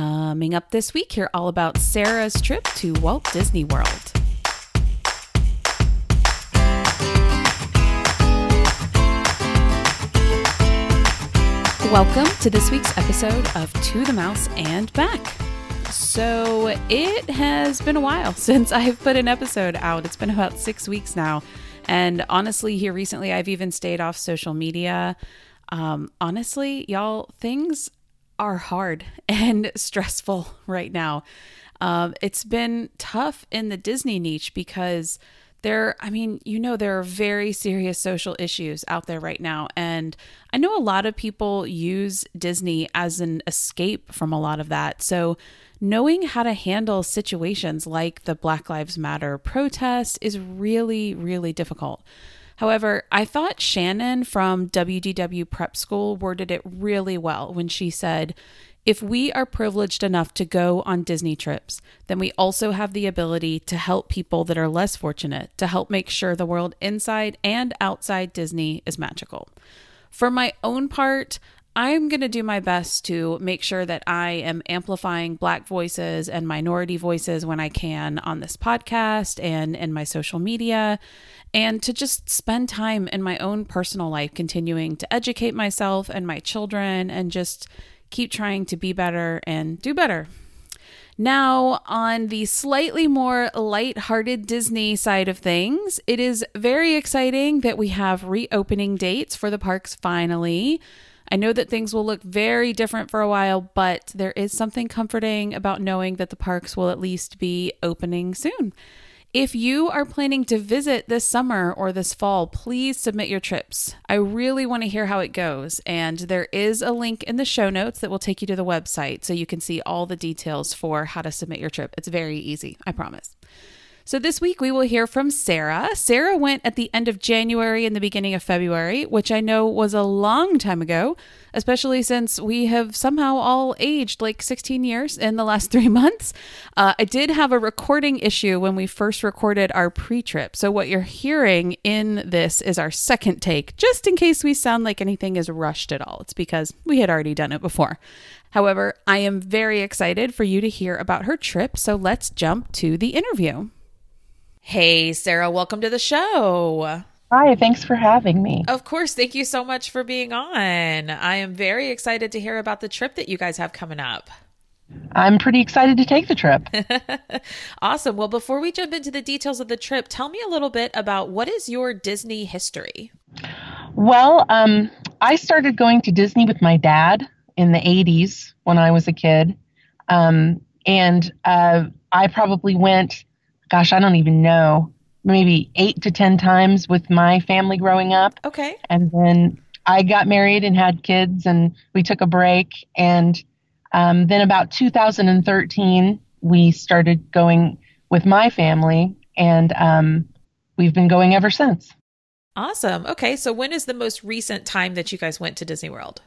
Coming up this week, hear all about Sarah's trip to Walt Disney World. Welcome to this week's episode of To the Mouse and Back. So, it has been a while since I've put an episode out. It's been about six weeks now. And honestly, here recently, I've even stayed off social media. Um, honestly, y'all, things are hard and stressful right now. Um, it's been tough in the Disney niche because there, I mean, you know, there are very serious social issues out there right now. And I know a lot of people use Disney as an escape from a lot of that. So, knowing how to handle situations like the Black Lives Matter protest is really, really difficult. However, I thought Shannon from WDW Prep School worded it really well when she said, if we are privileged enough to go on Disney trips, then we also have the ability to help people that are less fortunate to help make sure the world inside and outside Disney is magical. For my own part, I'm going to do my best to make sure that I am amplifying Black voices and minority voices when I can on this podcast and in my social media, and to just spend time in my own personal life continuing to educate myself and my children and just keep trying to be better and do better. Now, on the slightly more light-hearted Disney side of things, it is very exciting that we have reopening dates for the parks finally. I know that things will look very different for a while, but there is something comforting about knowing that the parks will at least be opening soon. If you are planning to visit this summer or this fall, please submit your trips. I really want to hear how it goes, and there is a link in the show notes that will take you to the website so you can see all the details for how to submit your trip. It's very easy, I promise. So, this week we will hear from Sarah. Sarah went at the end of January and the beginning of February, which I know was a long time ago, especially since we have somehow all aged like 16 years in the last three months. Uh, I did have a recording issue when we first recorded our pre trip. So, what you're hearing in this is our second take, just in case we sound like anything is rushed at all. It's because we had already done it before. However, I am very excited for you to hear about her trip. So, let's jump to the interview. Hey, Sarah, welcome to the show. Hi, thanks for having me. Of course. Thank you so much for being on. I am very excited to hear about the trip that you guys have coming up. I'm pretty excited to take the trip. awesome. Well, before we jump into the details of the trip, tell me a little bit about what is your Disney history? Well, um, I started going to Disney with my dad in the 80s when I was a kid. Um, and uh, I probably went gosh, I don't even know, maybe eight to 10 times with my family growing up. Okay. And then I got married and had kids, and we took a break. And um, then about 2013, we started going with my family, and um, we've been going ever since. Awesome. Okay. So, when is the most recent time that you guys went to Disney World?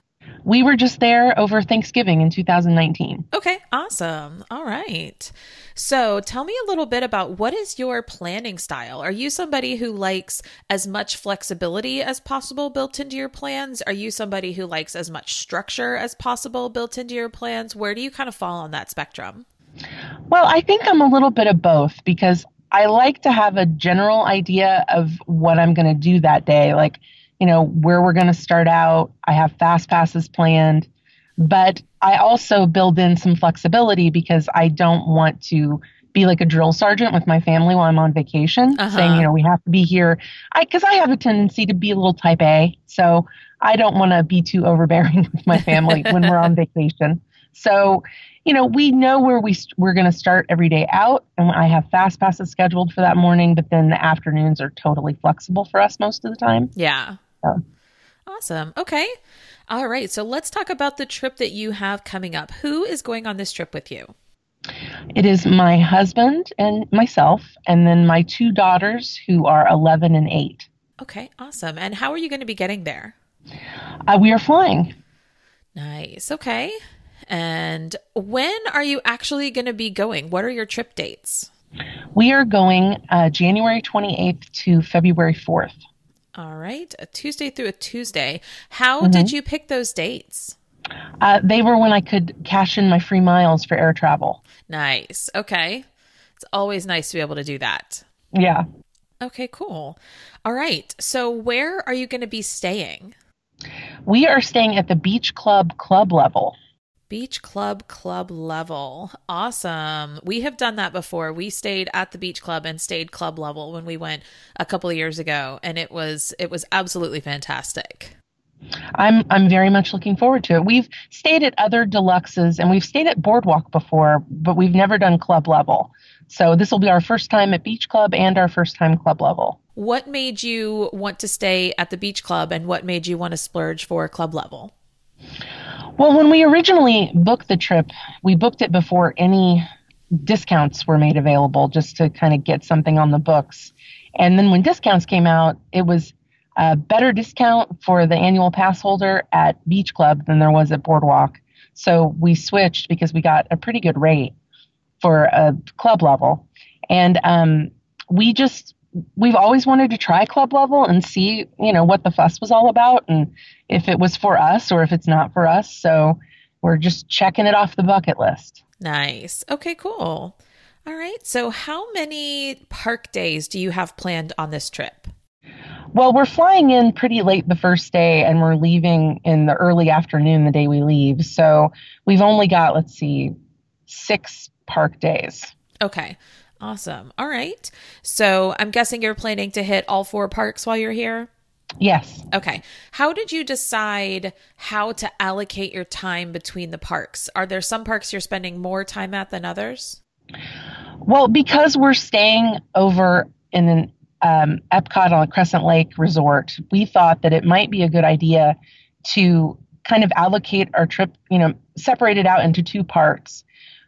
We were just there over Thanksgiving in 2019. Okay, awesome. All right. So, tell me a little bit about what is your planning style? Are you somebody who likes as much flexibility as possible built into your plans? Are you somebody who likes as much structure as possible built into your plans? Where do you kind of fall on that spectrum? Well, I think I'm a little bit of both because I like to have a general idea of what I'm going to do that day. Like, you know, where we're going to start out. I have fast passes planned, but I also build in some flexibility because I don't want to be like a drill sergeant with my family while I'm on vacation, uh-huh. saying, you know, we have to be here. I because I have a tendency to be a little type A, so I don't want to be too overbearing with my family when we're on vacation. So, you know, we know where we st- we're going to start every day out, and I have fast passes scheduled for that morning. But then the afternoons are totally flexible for us most of the time. Yeah. So. Awesome. Okay. All right. So let's talk about the trip that you have coming up. Who is going on this trip with you? It is my husband and myself, and then my two daughters who are 11 and 8. Okay. Awesome. And how are you going to be getting there? Uh, we are flying. Nice. Okay. And when are you actually going to be going? What are your trip dates? We are going uh, January 28th to February 4th. All right, a Tuesday through a Tuesday. How mm-hmm. did you pick those dates? Uh, they were when I could cash in my free miles for air travel. Nice. Okay. It's always nice to be able to do that. Yeah. Okay, cool. All right. So, where are you going to be staying? We are staying at the Beach Club club level. Beach Club club level. Awesome. We have done that before. We stayed at the beach club and stayed club level when we went a couple of years ago and it was it was absolutely fantastic. I'm I'm very much looking forward to it. We've stayed at other deluxes and we've stayed at Boardwalk before, but we've never done club level. So this will be our first time at Beach Club and our first time club level. What made you want to stay at the beach club and what made you want to splurge for club level? Well, when we originally booked the trip, we booked it before any discounts were made available just to kind of get something on the books. And then when discounts came out, it was a better discount for the annual pass holder at Beach Club than there was at Boardwalk. So we switched because we got a pretty good rate for a club level. And um, we just we've always wanted to try club level and see, you know, what the fuss was all about and if it was for us or if it's not for us. So we're just checking it off the bucket list. Nice. Okay, cool. All right. So, how many park days do you have planned on this trip? Well, we're flying in pretty late the first day and we're leaving in the early afternoon the day we leave. So, we've only got, let's see, six park days. Okay. Awesome. All right. So I'm guessing you're planning to hit all four parks while you're here? Yes. Okay. How did you decide how to allocate your time between the parks? Are there some parks you're spending more time at than others? Well, because we're staying over in an um, Epcot on Crescent Lake Resort, we thought that it might be a good idea to kind of allocate our trip, you know, separate it out into two parts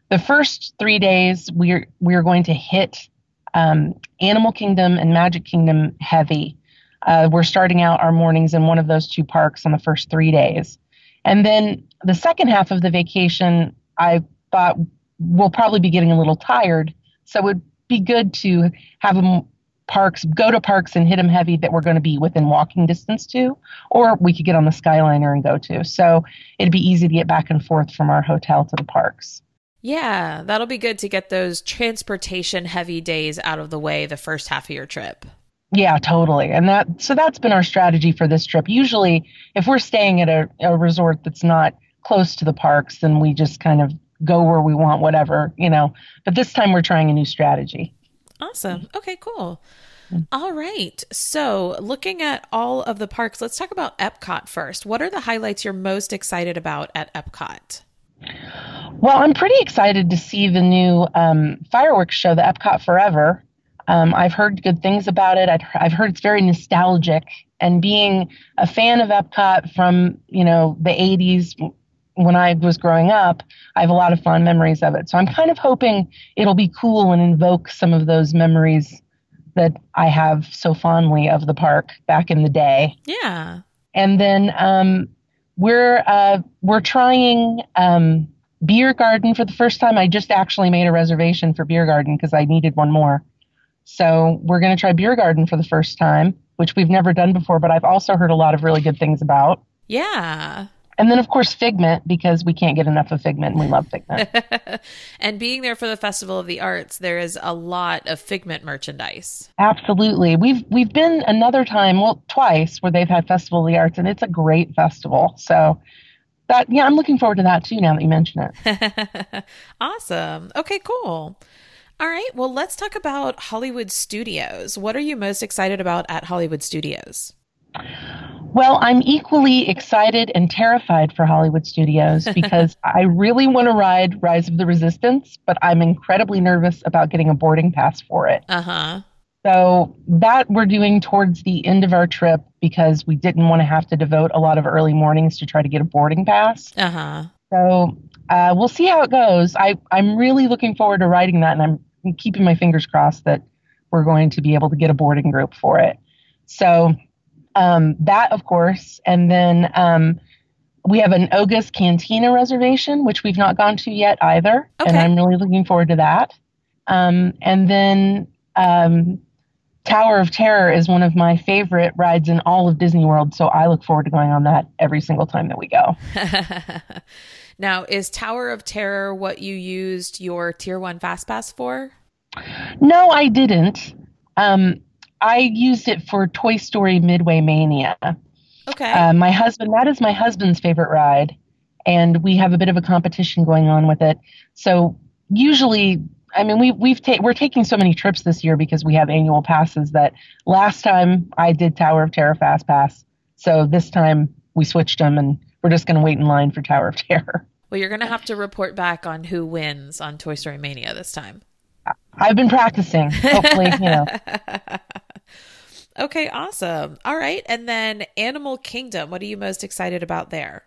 the first three days we're we're going to hit um, Animal Kingdom and Magic Kingdom heavy. Uh, we're starting out our mornings in one of those two parks on the first three days, and then the second half of the vacation, I thought we'll probably be getting a little tired, so it would be good to have them parks go to parks and hit them heavy that we're going to be within walking distance to or we could get on the skyliner and go to. So it'd be easy to get back and forth from our hotel to the parks yeah, that'll be good to get those transportation heavy days out of the way the first half of your trip. Yeah, totally. And that so that's been our strategy for this trip. Usually if we're staying at a, a resort that's not close to the parks, then we just kind of go where we want, whatever, you know. But this time we're trying a new strategy. Awesome. Okay, cool. Mm-hmm. All right. So, looking at all of the parks, let's talk about Epcot first. What are the highlights you're most excited about at Epcot? Well, I'm pretty excited to see the new um, fireworks show, the Epcot Forever. Um, I've heard good things about it. I've, I've heard it's very nostalgic, and being a fan of Epcot from you know the 80s when I was growing up, I have a lot of fond memories of it. So I'm kind of hoping it'll be cool and invoke some of those memories that I have so fondly of the park back in the day. Yeah. And then um, we're uh, we're trying um, beer garden for the first time. I just actually made a reservation for beer garden because I needed one more. So we're going to try beer garden for the first time, which we've never done before, but I've also heard a lot of really good things about. Yeah. And then, of course, Figment, because we can't get enough of Figment and we love Figment. and being there for the Festival of the Arts, there is a lot of Figment merchandise. Absolutely. We've we've been another time, well, twice, where they've had Festival of the Arts, and it's a great festival. So that yeah, I'm looking forward to that too now that you mention it. awesome. Okay, cool. All right. Well, let's talk about Hollywood Studios. What are you most excited about at Hollywood Studios? Well, I'm equally excited and terrified for Hollywood Studios because I really want to ride Rise of the Resistance, but I'm incredibly nervous about getting a boarding pass for it. Uh huh. So that we're doing towards the end of our trip because we didn't want to have to devote a lot of early mornings to try to get a boarding pass. Uh huh. So uh, we'll see how it goes. I I'm really looking forward to riding that, and I'm keeping my fingers crossed that we're going to be able to get a boarding group for it. So um, that, of course, and then um, we have an Oga's Cantina reservation, which we've not gone to yet either, okay. and I'm really looking forward to that. Um, and then um, Tower of Terror is one of my favorite rides in all of Disney World, so I look forward to going on that every single time that we go. now, is Tower of Terror what you used your Tier 1 Fast Pass for? No, I didn't. Um, I used it for Toy Story Midway Mania. Okay. Uh, my husband, that is my husband's favorite ride, and we have a bit of a competition going on with it. So usually I mean, we we've ta- we're taking so many trips this year because we have annual passes. That last time I did Tower of Terror Fast Pass, so this time we switched them, and we're just going to wait in line for Tower of Terror. Well, you're going to have to report back on who wins on Toy Story Mania this time. I've been practicing. Hopefully, you know. okay, awesome. All right, and then Animal Kingdom. What are you most excited about there?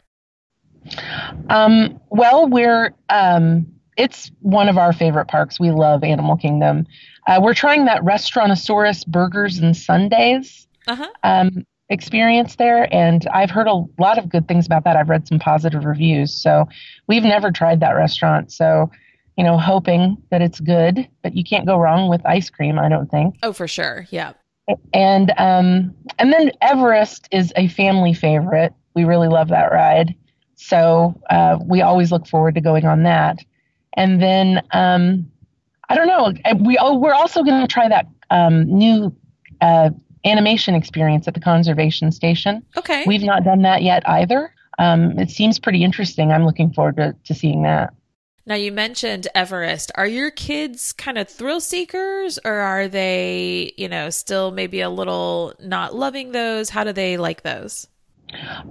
Um, well, we're um, it's one of our favorite parks. We love Animal Kingdom. Uh, we're trying that Restaurantosaurus burgers and Sundaes uh-huh. um, experience there, and I've heard a lot of good things about that. I've read some positive reviews, so we've never tried that restaurant. So, you know, hoping that it's good, but you can't go wrong with ice cream. I don't think. Oh, for sure. Yeah. And um, and then Everest is a family favorite. We really love that ride. So uh, we always look forward to going on that. And then um, I don't know. We oh, we're also going to try that um, new uh, animation experience at the conservation station. Okay. We've not done that yet either. Um, it seems pretty interesting. I'm looking forward to, to seeing that. Now, you mentioned Everest. Are your kids kind of thrill seekers or are they, you know, still maybe a little not loving those? How do they like those?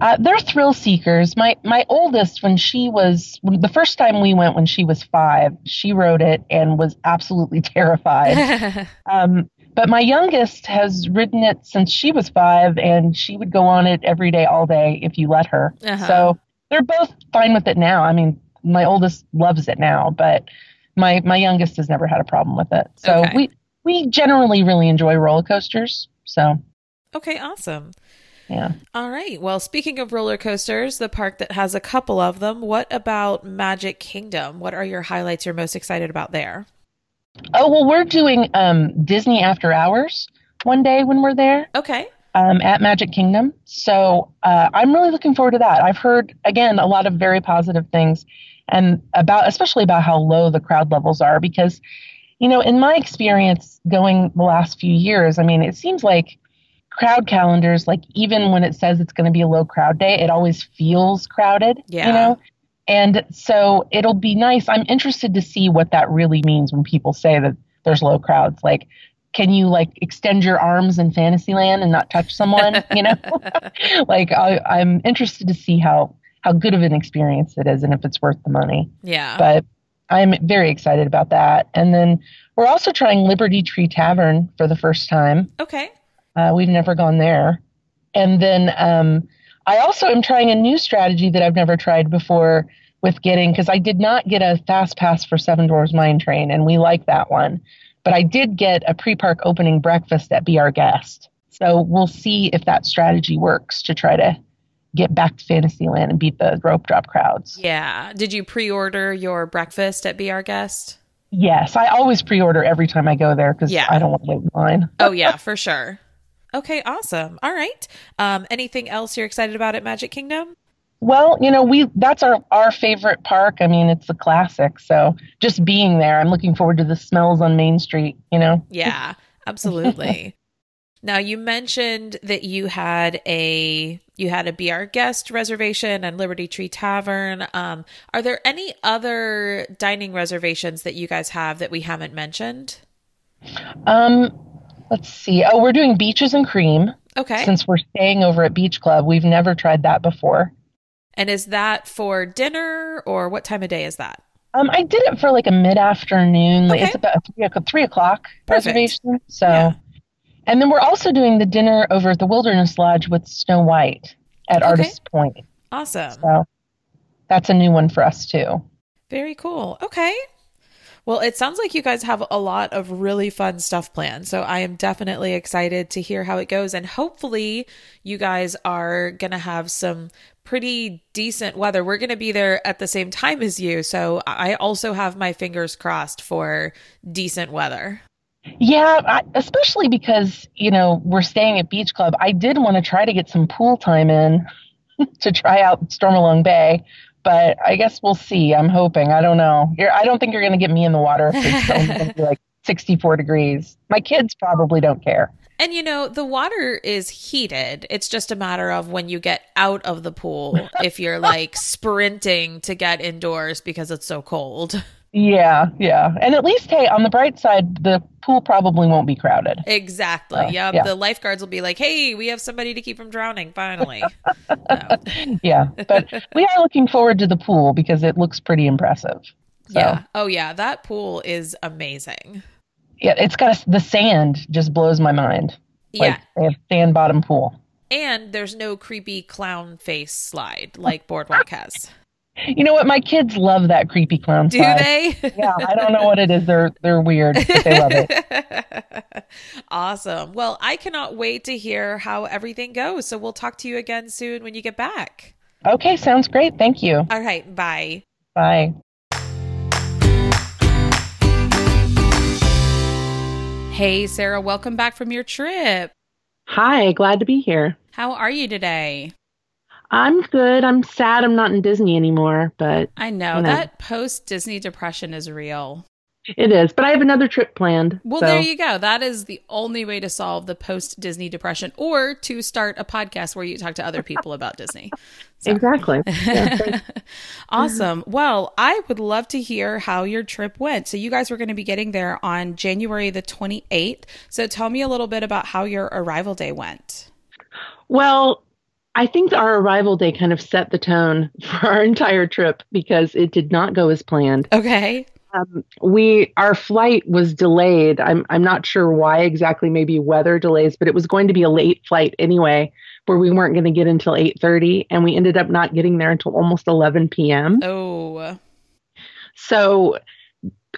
Uh, they're thrill seekers. My my oldest, when she was the first time we went when she was five, she rode it and was absolutely terrified. um, but my youngest has ridden it since she was five, and she would go on it every day, all day, if you let her. Uh-huh. So they're both fine with it now. I mean, my oldest loves it now, but my my youngest has never had a problem with it. So okay. we we generally really enjoy roller coasters. So okay, awesome. Yeah. All right. Well, speaking of roller coasters, the park that has a couple of them, what about Magic Kingdom? What are your highlights you're most excited about there? Oh, well, we're doing um, Disney After Hours one day when we're there. Okay. Um, at Magic Kingdom. So uh, I'm really looking forward to that. I've heard, again, a lot of very positive things and about, especially about how low the crowd levels are because, you know, in my experience going the last few years, I mean, it seems like crowd calendars, like even when it says it's going to be a low crowd day, it always feels crowded. Yeah. You know? And so it'll be nice. I'm interested to see what that really means when people say that there's low crowds. Like, can you like extend your arms in Fantasyland and not touch someone? you know, like I, I'm interested to see how how good of an experience it is and if it's worth the money. Yeah. But I'm very excited about that. And then we're also trying Liberty Tree Tavern for the first time. Okay. Uh, we've never gone there. And then um, I also am trying a new strategy that I've never tried before with getting, because I did not get a fast pass for Seven Dwarfs Mine Train, and we like that one. But I did get a pre park opening breakfast at Be Our Guest. So we'll see if that strategy works to try to get back to Fantasyland and beat the rope drop crowds. Yeah. Did you pre order your breakfast at Be Our Guest? Yes. I always pre order every time I go there because yeah. I don't want to wait in line. oh, yeah, for sure. Okay, awesome. All right. Um, anything else you're excited about at Magic Kingdom? Well, you know, we that's our our favorite park. I mean, it's a classic. So just being there, I'm looking forward to the smells on Main Street. You know. Yeah, absolutely. Now you mentioned that you had a you had a Be Our Guest reservation and Liberty Tree Tavern. Um, are there any other dining reservations that you guys have that we haven't mentioned? Um, Let's see. Oh, we're doing beaches and cream. Okay. Since we're staying over at Beach Club, we've never tried that before. And is that for dinner or what time of day is that? Um, I did it for like a mid afternoon. Okay. It's about a three, three o'clock Perfect. reservation. So, yeah. And then we're also doing the dinner over at the Wilderness Lodge with Snow White at okay. Artist Point. Awesome. So that's a new one for us too. Very cool. Okay. Well, it sounds like you guys have a lot of really fun stuff planned. So I am definitely excited to hear how it goes. And hopefully, you guys are going to have some pretty decent weather. We're going to be there at the same time as you. So I also have my fingers crossed for decent weather. Yeah, I, especially because, you know, we're staying at Beach Club. I did want to try to get some pool time in to try out Stormalong Bay, but I guess we'll see. I'm hoping. I don't know. You're, I don't think you're going to get me in the water if it's going to be like 64 degrees. My kids probably don't care. And you know, the water is heated. It's just a matter of when you get out of the pool, if you're like sprinting to get indoors because it's so cold. Yeah, yeah. And at least, hey, on the bright side, the pool probably won't be crowded. Exactly. Uh, yep. yeah. The lifeguards will be like, hey, we have somebody to keep from drowning, finally. No. Yeah. But we are looking forward to the pool because it looks pretty impressive. So, Yeah. Oh, yeah. That pool is amazing. yeah, it's got a, the sand just blows my mind. Yeah. Like they have sand bottom pool. And there's no creepy clown face slide like Boardwalk has. You know what? My kids love that creepy clown Do slide. they? Yeah, I don't know what it is. They're they're weird, but they love it. awesome. Well, I cannot wait to hear how everything goes. So we'll talk to you again soon when you get back. Okay, sounds great. Thank you. All right. Bye. Bye. Hey, Sarah, welcome back from your trip. Hi, glad to be here. How are you today? I'm good. I'm sad I'm not in Disney anymore, but I know You know. that post Disney depression is real. it is. But I have another trip planned. Well, so- there you go. That is the only way to solve the post Disney depression or to start a podcast where you talk to other people about Disney. So- Exactly. Yeah, awesome. Well, I would love to hear how your trip went. So, you guys were going to be getting there on January the 28th. So, tell me a little bit about how your arrival day went. well, I think our arrival day kind of set the tone for our entire trip because it did not go as planned. Okay. Um, we our flight was delayed. I'm I'm not sure why exactly. Maybe weather delays, but it was going to be a late flight anyway, where we weren't going to get until 8:30, and we ended up not getting there until almost 11 p.m. Oh, So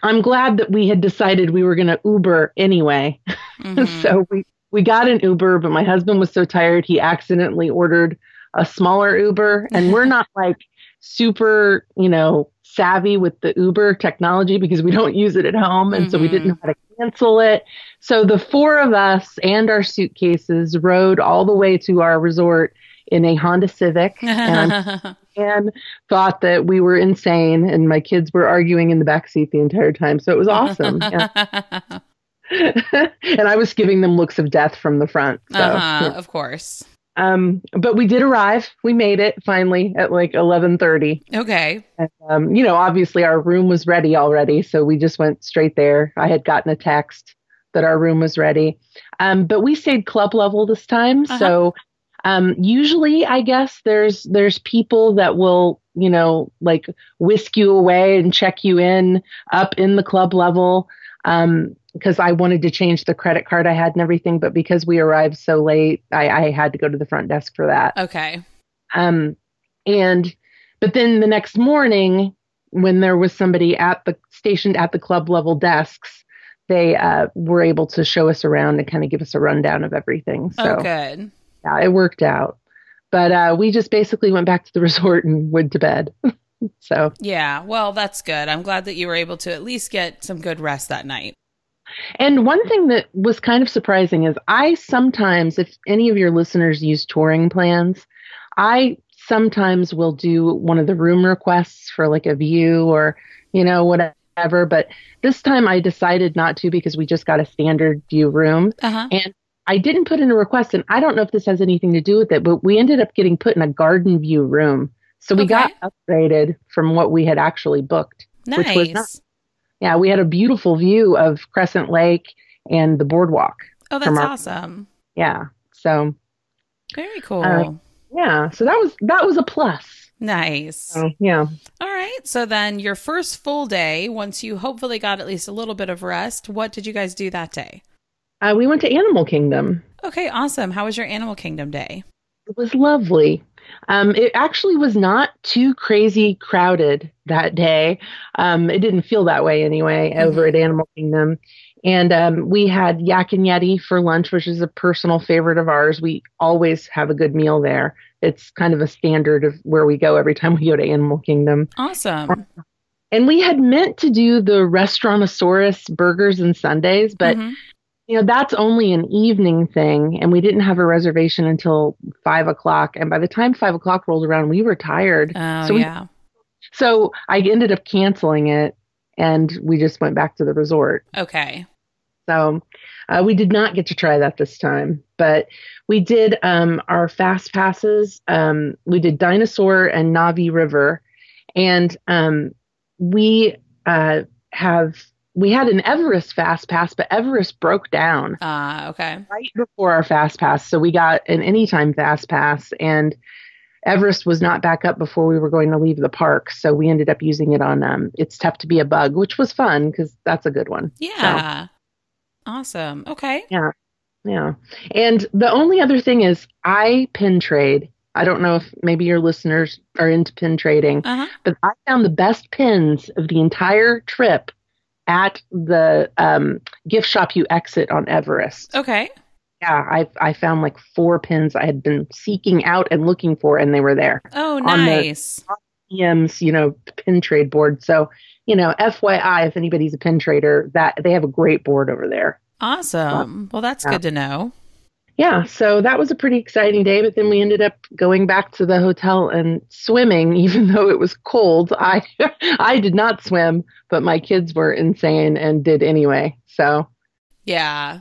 I'm glad that we had decided we were going to Uber anyway. mhm. so we we got an Uber, but my husband was so tired he accidentally ordered a smaller Uber, and we're not like super, you know, savvy with the Uber technology because we don't use it at home, and so we didn't mm-hmm. know how to cancel it. So the four of us and our suitcases rode all the way to our resort in a Honda Civic, and thought that we were insane, and my kids were arguing in the back seat the entire time. So it was awesome. Yeah. and I was giving them looks of death from the front. So, uh-huh, yeah. of course. um, but we did arrive. We made it finally at like eleven thirty. Okay. And, um, you know, obviously our room was ready already, so we just went straight there. I had gotten a text that our room was ready, um, but we stayed club level this time. Uh-huh. So um, usually, I guess there's there's people that will you know like whisk you away and check you in up in the club level. Um, because I wanted to change the credit card I had and everything, but because we arrived so late, I, I had to go to the front desk for that. Okay. Um, and but then the next morning, when there was somebody at the stationed at the club level desks, they uh, were able to show us around and kind of give us a rundown of everything. So oh, good. yeah, it worked out. But uh, we just basically went back to the resort and went to bed. so Yeah. Well, that's good. I'm glad that you were able to at least get some good rest that night. And one thing that was kind of surprising is I sometimes, if any of your listeners use touring plans, I sometimes will do one of the room requests for like a view or, you know, whatever. But this time I decided not to because we just got a standard view room. Uh huh. And I didn't put in a request, and I don't know if this has anything to do with it, but we ended up getting put in a garden view room. So we Okay. got upgraded from what we had actually booked. Which was not- Yeah, we had a beautiful view of Crescent Lake and the boardwalk. oh, that's our- awesome. Yeah. So Very cool. Uh, yeah, so that was that was a plus. nice. So yeah. All right. So then your first full day, once you hopefully got at least a little bit of rest, what did you guys do that day? Uh, we went to Animal Kingdom. Okay, awesome. How was your Animal Kingdom day? It was lovely. Um, it actually was not too crazy crowded that day. Um, it didn't feel that way anyway over at Animal Kingdom. And um, we had Yak and Yeti for lunch, which is a personal favorite of ours. We always have a good meal there. It's kind of a standard of where we go every time we go to Animal Kingdom. Awesome. and we had meant to do the Restaurantosaurus burgers and Sundaes, but Mhm. You know that's only an evening thing, and we didn't have a reservation until five o'clock. And by the time five o'clock rolled around, we were tired. Oh, so we, yeah. so I ended up canceling it, and we just went back to the resort. Okay. So uh, we did not get to try that this time, but we did um, our fast passes. Um, we did Dinosaur and Na'vi River, and um, we uh, have we had an Everest fast pass, but Everest broke down Uh, okay. right before our fast pass, so we got an anytime fast pass and. Everest was not back up before we were going to leave the park, so we ended up using it on um, "It's Tough to Be a Bug," which was fun because that's a good one. Yeah. Awesome. Okay. Yeah. Yeah. And the only other thing is I pin trade. I don't know if maybe your listeners are into pin trading, Uh huh. but I found the best pins of the entire trip at the um, gift shop you exit on Everest. Okay. Yeah, I I found like four pins I had been seeking out and looking for, and they were there. Oh, the- nice. EM's, you know, pin trade board. So, you know, FYI, if anybody's a pin trader, that they have a great board over there. Awesome. Well, that's Yeah. good to know. Yeah, so that was a pretty exciting day. But then we ended up going back to the hotel and swimming, even though it was cold. I I did not swim, but my kids were insane and did anyway. So Yeah.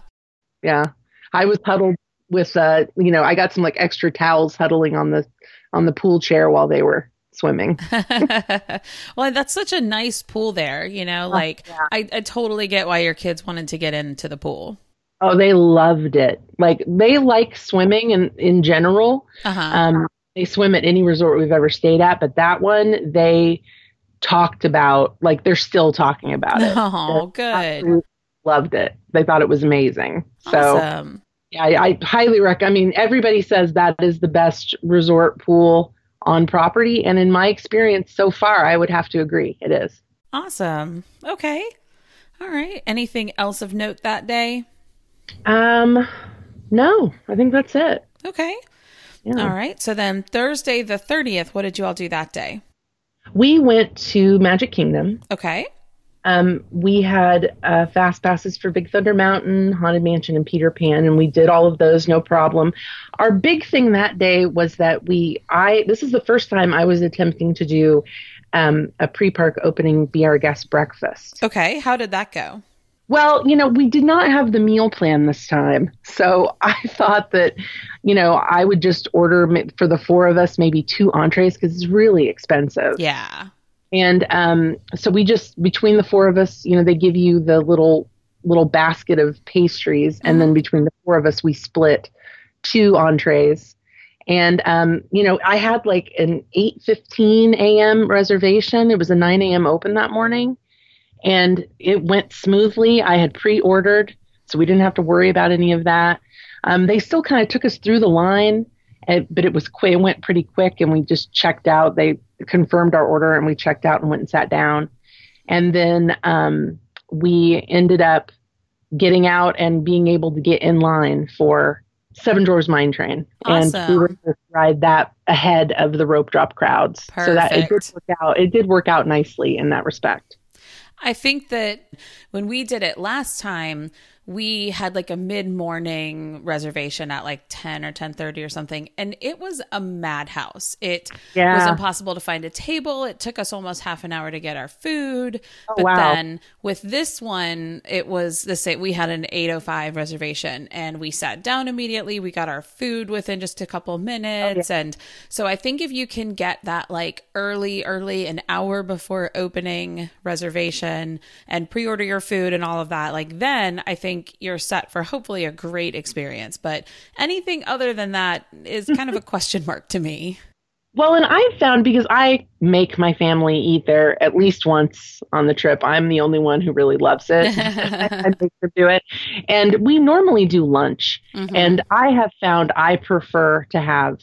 yeah, I was huddled with uh, you know, I got some like extra towels huddling on the on the pool chair while they were swimming. well, that's such a nice pool there. You know, like yeah. I, I totally get why your kids wanted to get into the pool. Oh, they loved it. Like they like swimming in in general. Uh huh. Um, they swim at any resort we've ever stayed at, but that one they talked about like they're still talking about it. oh, good. Loved it. They thought it was amazing. So yeah, I, I highly recommend. I mean, everybody says that is the best resort pool on property, and in my experience so far, I would have to agree. It is. Awesome. Okay. All right. Anything else of note that day? Um, no, I think that's it. Okay. Yeah. All right. So then Thursday the 30th, what did you all do that day? We went to Magic Kingdom. Okay. Um, we had uh, fast passes for Big Thunder Mountain, Haunted Mansion, and Peter Pan, and we did all of those no problem. Our big thing that day was that we, I, this is the first time I was attempting to do um, a pre-park opening be our guest breakfast. Okay. How did that go? Well, you know, we did not have the meal plan this time, so I thought that, you know, I would just order for the four of us maybe two entrees because it's really expensive. Yeah. And um, so we just between the four of us, you know, they give you the little little basket of pastries, and then between the four of us, we split two entrees. And um, you know, I had like an eight fifteen a.m. reservation. It was a nine a.m. open that morning, and it went smoothly. I had pre-ordered, so we didn't have to worry about any of that. Um, they still kind of took us through the line, and, but it was quick. It went pretty quick, and we just checked out. They confirmed our order, and we checked out and went and sat down. And then um, we ended up getting out and being able to get in line for Seven Dwarfs Mine Train, and we were able to ride that ahead of the rope drop crowds. So that it did work out. It did work out nicely in that respect. I think that when we did it last time, we had like a mid-morning reservation at like 10 or 10:30 or something and it was a madhouse. It was impossible to find a table. It took us almost half an hour to get our food. Oh, but Oh, wow. then with this one, it was the same we had an 8:05 reservation and we sat down immediately. We got our food within just a couple Oh, minutes and so I think if you can get that like early early an hour before opening reservation and pre-order your food and all of that, like then I think you're set for hopefully a great experience. But anything other than that is kind of a question mark to me. Well, and I've found because I make my family eat there at least once on the trip. I'm the only one who really loves it. I make them do it, and we normally do lunch. Mhm. And I have found I prefer to have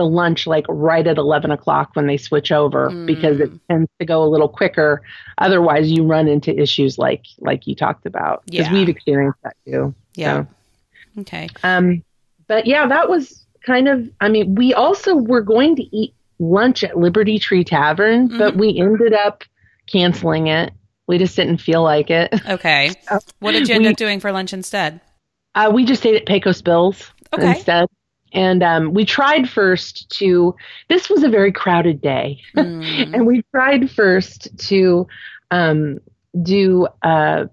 the lunch like right at 11 o'clock when they switch over because it Mm. tends to go a little quicker. Otherwise, you run into issues like like you talked about because Yeah. we've experienced that too. yeah. So, Okay. um, but yeah, that was kind of. I mean, we also were going to eat lunch at Liberty Tree Tavern, but we ended up canceling it. We just didn't feel like it. Okay. What did you end we, up doing for lunch instead? Uh, we just ate at Pecos Bill's okay. instead. And um, we tried first to, this was a very crowded day. Mm. and we tried first to um, do uh,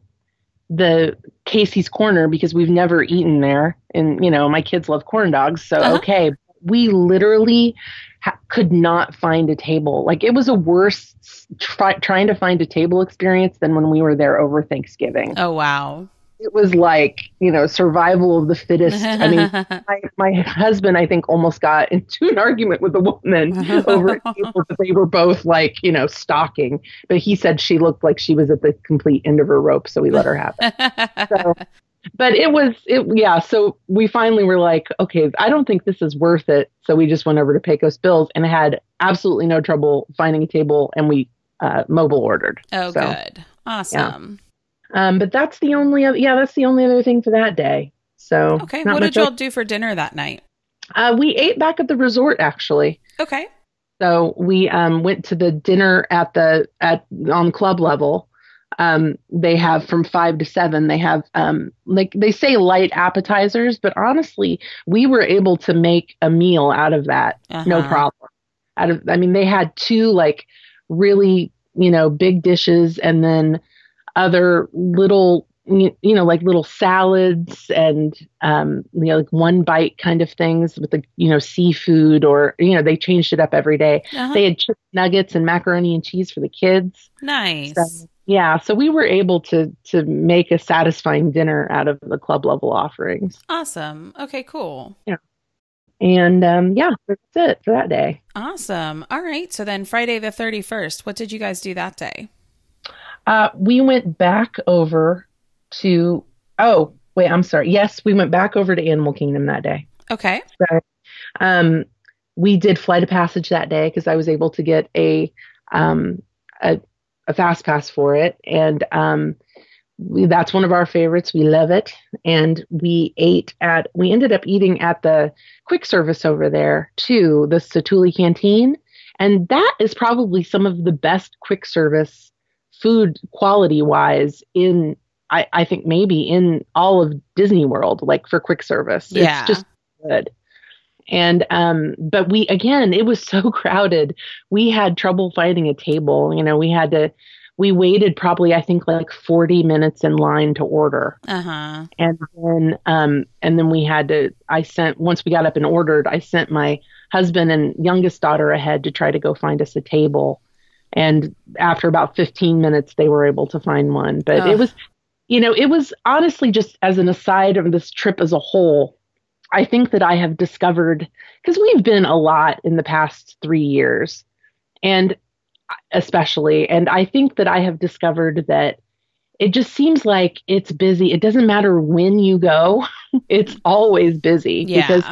the Casey's Corner because we've never eaten there. And, you know, my kids love corn dogs. So, uh-huh. okay. We literally ha- could not find a table. Like, it was a worse try- trying to find a table experience than when we were there over Thanksgiving. Oh, wow it was like you know survival of the fittest. I mean my, my, husband i think almost got into an argument with a woman over that they were both like you know stalking. But he said she looked like she was at the complete end of her rope so we let her have it. So, but it was it yeah so we finally were like okay i don't think this is worth it. So we just went over to pecos bills and had absolutely no trouble finding a table and we uh, mobile ordered. Oh so, good. Awesome. yeah. Um, but that's the only other, yeah, that's the only other thing for that day. So okay, what did y'all do for dinner that night? Uh, we ate back at the resort actually. Okay. So we um, went to the dinner at the at on club level. Um, they have from five to seven. They have um, like they say light appetizers, but honestly, we were able to make a meal out of that, uh-huh. no problem. Out of, I mean, they had two like really you know big dishes, and then other little you know like little salads and um you know like one bite kind of things with the you know seafood or you know they changed it up every day. Uh-huh. they had chicken nuggets and macaroni and cheese for the kids. Nice. So, yeah so we were able to to make a satisfying dinner out of the club level offerings. Awesome. Okay cool. Yeah. And um yeah that's it for that day. Awesome. All right. So then friday the 31st what did you guys do that day uh, we went back over to, oh, wait, I'm sorry. Yes, we went back over to Animal Kingdom that day. Okay. So, um, we did Flight of Passage that day because I was able to get a, um, a, a fast pass for it. And, um, we, that's one of our favorites. We love it. And we ate at, we ended up eating at the quick service over there too, the Satu'li Canteen. And that is probably some of the best quick service food quality wise in I, I think maybe in all of Disney World, like for quick service. Yeah. It's just good. And um, but we again, it was so crowded. We had trouble finding a table. You know, we had to we waited probably I think like 40 minutes in line to order. Uh-huh. And then um and then we had to I sent once we got up and ordered, I sent my husband and youngest daughter ahead to try to go find us a table. And after about 15 minutes, they were able to find one. But oh. it was, you know, it was honestly just as an aside of this trip as a whole. I think that I have discovered because we've been a lot in the past three years, and especially, and I think that I have discovered that it just seems like it's busy. It doesn't matter when you go, it's always busy yeah. because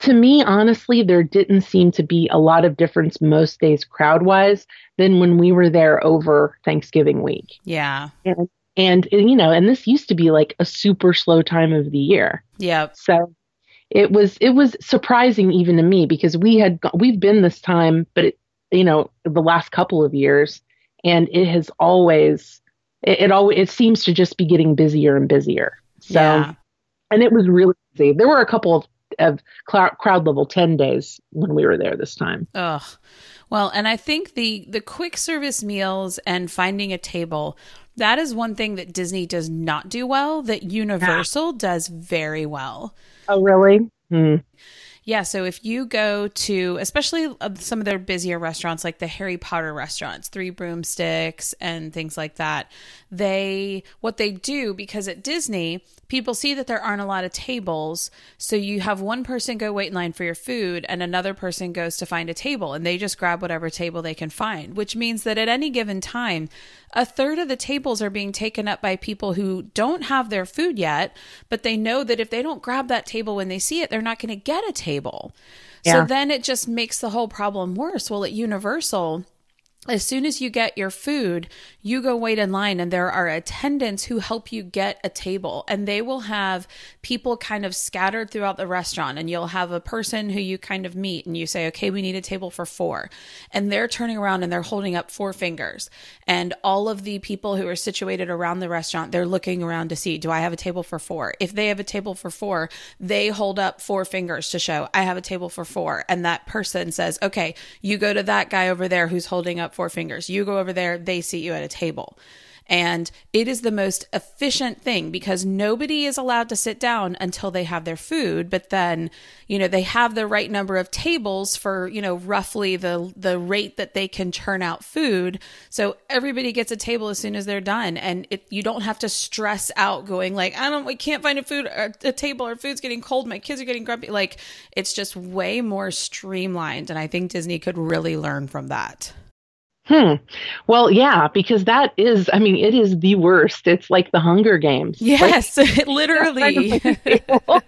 to me, honestly, there didn't seem to be a lot of difference most days crowd wise than when we were there over Thanksgiving week. Yeah. And, and, you know, and this used to be like a super slow time of the year. Yeah. So it was, it was surprising even to me because we had, we've been this time, but it, you know, the last couple of years and it has always, it, it always, it seems to just be getting busier and busier. So, yeah. and it was really busy. There were a couple of of crowd level 10 days when we were there this time. Ugh. Well, and I think the the quick service meals and finding a table that is one thing that Disney does not do well that Universal yeah. does very well. Oh, really? Hmm. Yeah, so if you go to, especially uh, some of their busier restaurants, like the Harry Potter restaurants, Three Broomsticks and things like that, they, what they do, because at Disney, people see that there aren't a lot of tables. So you have one person go wait in line for your food and another person goes to find a table and they just grab whatever table they can find, which means that at any given time, a third of the tables are being taken up by people who don't have their food yet, but they know that if they don't grab that table when they see it, they're not going to get a table. Yeah. So then it just makes the whole problem worse. Well, at Universal, as soon as you get your food, you go wait in line, and there are attendants who help you get a table. And they will have people kind of scattered throughout the restaurant. And you'll have a person who you kind of meet, and you say, Okay, we need a table for four. And they're turning around and they're holding up four fingers. And all of the people who are situated around the restaurant, they're looking around to see, Do I have a table for four? If they have a table for four, they hold up four fingers to show, I have a table for four. And that person says, Okay, you go to that guy over there who's holding up four fingers. You go over there, they seat you at a table. And it is the most efficient thing because nobody is allowed to sit down until they have their food. But then, you know, they have the right number of tables for, you know, roughly the the rate that they can churn out food. So everybody gets a table as soon as they're done. And it, you don't have to stress out going like, I don't, we can't find a food, a, a table, our food's getting cold, my kids are getting grumpy. Like it's just way more streamlined. And I think Disney could really learn from that. Hmm. Well, yeah, because that is, I mean, it is the worst. It's like the Hunger Games. Yes, like, literally. but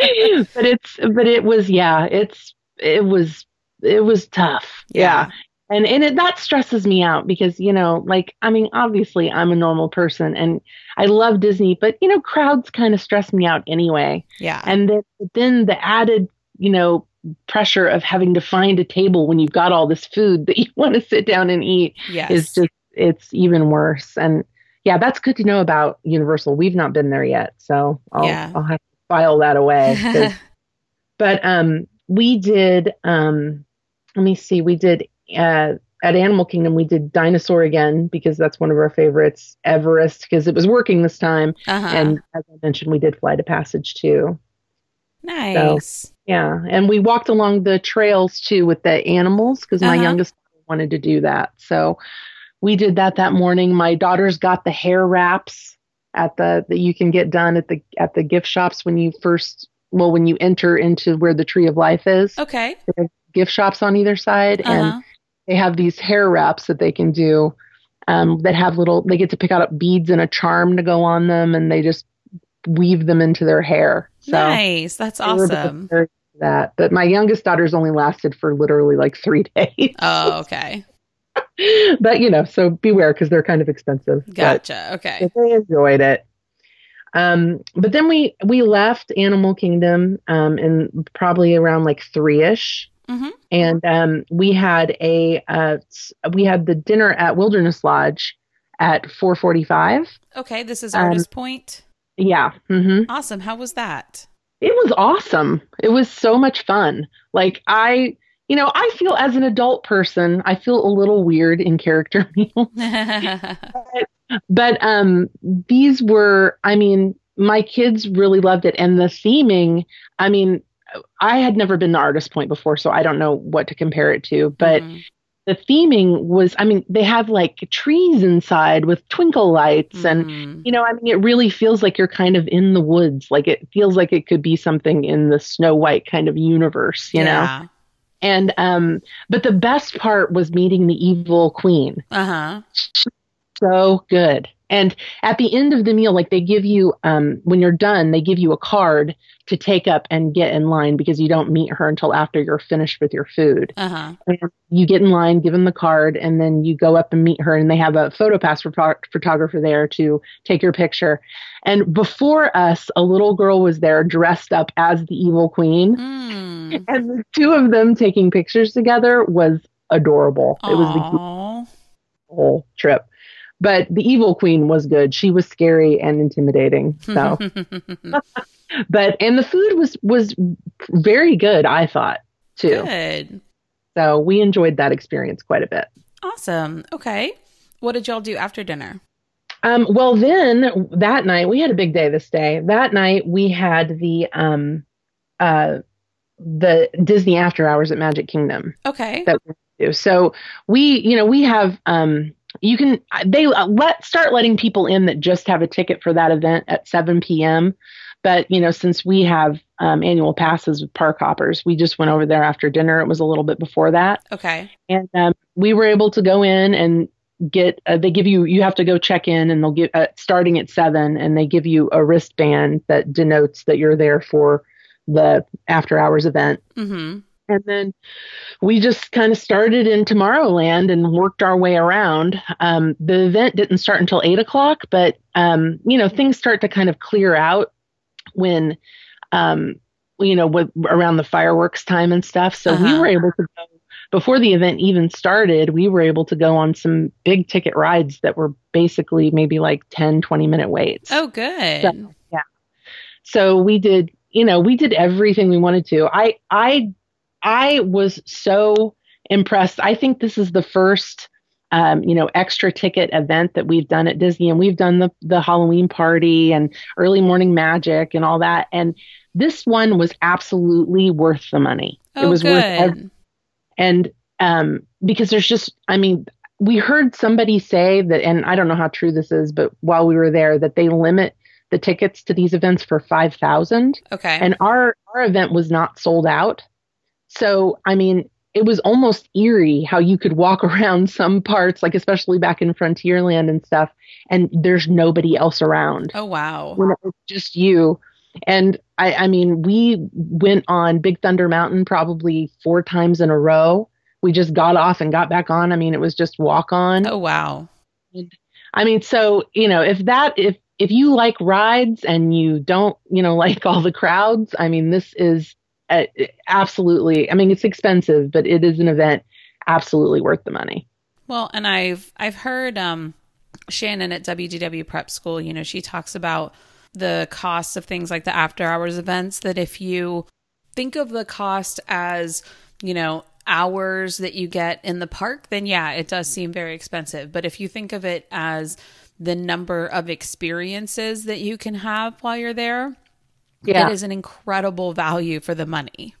it's, but it was, yeah, it's, it was, it was tough. Yeah. yeah. And, and it, that stresses me out because, you know, like, I mean, obviously I'm a normal person and I love Disney, but, you know, crowds kind of stress me out anyway. Yeah. And then, then the added, you know, pressure of having to find a table when you've got all this food that you want to sit down and eat yes. is just it's even worse and yeah that's good to know about universal we've not been there yet so i'll, yeah. I'll have to file that away but um we did um let me see we did uh at Animal Kingdom, we did Dinosaur again because that's one of our favorites. Everest because it was working this time, uh-huh. and as I mentioned, we did Flight of Passage too. Nice. So, yeah, and we walked along the trails too with the animals because my uh-huh. youngest wanted to do that. So we did that that morning. My daughter's got the hair wraps at the that you can get done at the at the gift shops when you first well when you enter into where the tree of life is. Okay. Gift shops on either side, uh-huh. and they have these hair wraps that they can do. Um, that have little, they get to pick out beads and a charm to go on them, and they just weave them into their hair. So nice. That's awesome. That, but my youngest daughter's only lasted for literally like three days. Oh, okay. but you know, so beware because they're kind of expensive. Gotcha. But, okay. they enjoyed it. Um, but then we we left Animal Kingdom um, in probably around like three ish, mm-hmm. and um, we had a uh, we had the dinner at Wilderness Lodge at four forty five. Okay, this is Artist um, Point. Yeah. Mm-hmm. Awesome. How was that? It was awesome. It was so much fun. Like I, you know, I feel as an adult person, I feel a little weird in character meals. but, but um these were, I mean, my kids really loved it and the theming, I mean, I had never been to Artist Point before, so I don't know what to compare it to, but mm-hmm the theming was i mean they have like trees inside with twinkle lights mm. and you know i mean it really feels like you're kind of in the woods. Like it feels like it could be something in the snow white kind of universe you yeah. know and um but the best part was meeting the evil queen. Uh-huh. So good and at the end of the meal, like they give you, um, when you're done, they give you a card to take up and get in line because you don't meet her until after you're finished with your food. Uh-huh. you get in line, give them the card, and then you go up and meet her, and they have a photo pass photographer there to take your picture. And before us, a little girl was there dressed up as the evil queen. Mm. And the two of them taking pictures together was adorable. Aww. It was the whole trip. But the evil queen was good. She was scary and intimidating. So, but and the food was was very good. I thought too. Good. So we enjoyed that experience quite a bit. Awesome. Okay. What did y'all do after dinner? Um, well, then that night we had a big day. This day, that night we had the um, uh, the Disney After Hours at Magic Kingdom. Okay. That we do. So we, you know, we have um, you can they uh, let start letting people in that just have a ticket for that event at 7 p.m. But you know, since we have um, annual passes with park hoppers, we just went over there after dinner. It was a little bit before that. Okay. And um, we were able to go in and get. Uh, they give you. You have to go check in, and they'll get uh, starting at seven, and they give you a wristband that denotes that you're there for the after hours event. Mm-hmm. And then we just kind of started in Tomorrowland and worked our way around. Um, the event didn't start until eight o'clock, but um, you know things start to kind of clear out when um, you know with, around the fireworks time and stuff. So uh-huh. we were able to go before the event even started. We were able to go on some big ticket rides that were basically maybe like 10, 20 minute waits. Oh, good. So, yeah. So we did you know, we did everything we wanted to. I I I was so impressed. I think this is the first um, you know, extra ticket event that we've done at Disney, and we've done the the Halloween party and early morning magic and all that. And this one was absolutely worth the money. Oh, it was good. worth every, and um, because there's just, I mean, we heard somebody say that, and I don't know how true this is, but while we were there, that they limit the tickets to these events for 5000 okay and our our event was not sold out so i mean it was almost eerie how you could walk around some parts like especially back in frontierland and stuff and there's nobody else around. Oh wow. When it was just you. And I, I mean we went on big thunder mountain probably four times in a row. We just got off and got back on. I mean it was just walk on. Oh wow. And, I mean, so you know, if that if if you like rides and you don't, you know, like all the crowds, I mean, this is a, absolutely. I mean, it's expensive, but it is an event absolutely worth the money. Well, and I've I've heard um, Shannon at WDW Prep School. You know, she talks about the costs of things like the after hours events. That if you think of the cost as you know hours that you get in the park, then yeah, it does seem very expensive. But if you think of it as the number of experiences that you can have while you're there, yeah. it is an incredible value for the money.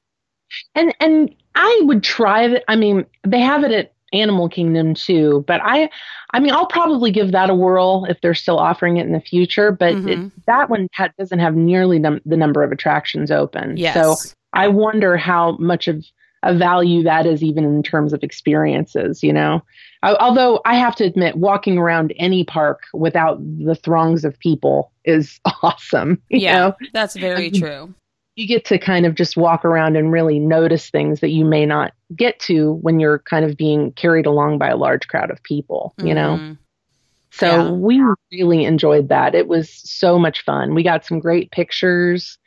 And and I would try that. I mean, they have it at Animal Kingdom too, but I, I mean, I'll probably give that a whirl if they're still offering it in the future. But mm-hmm. it, that one ha- doesn't have nearly num- the number of attractions open. Yes. So I wonder how much of a value that is even in terms of experiences. You know, although I have to admit, walking around any park without the throngs of people is awesome. yeah, know? that's very true. You get to kind of just walk around and really notice things that you may not get to when you're kind of being carried along by a large crowd of people, you mm-hmm. know? So yeah. we really enjoyed that. It was so much fun. We got some great pictures.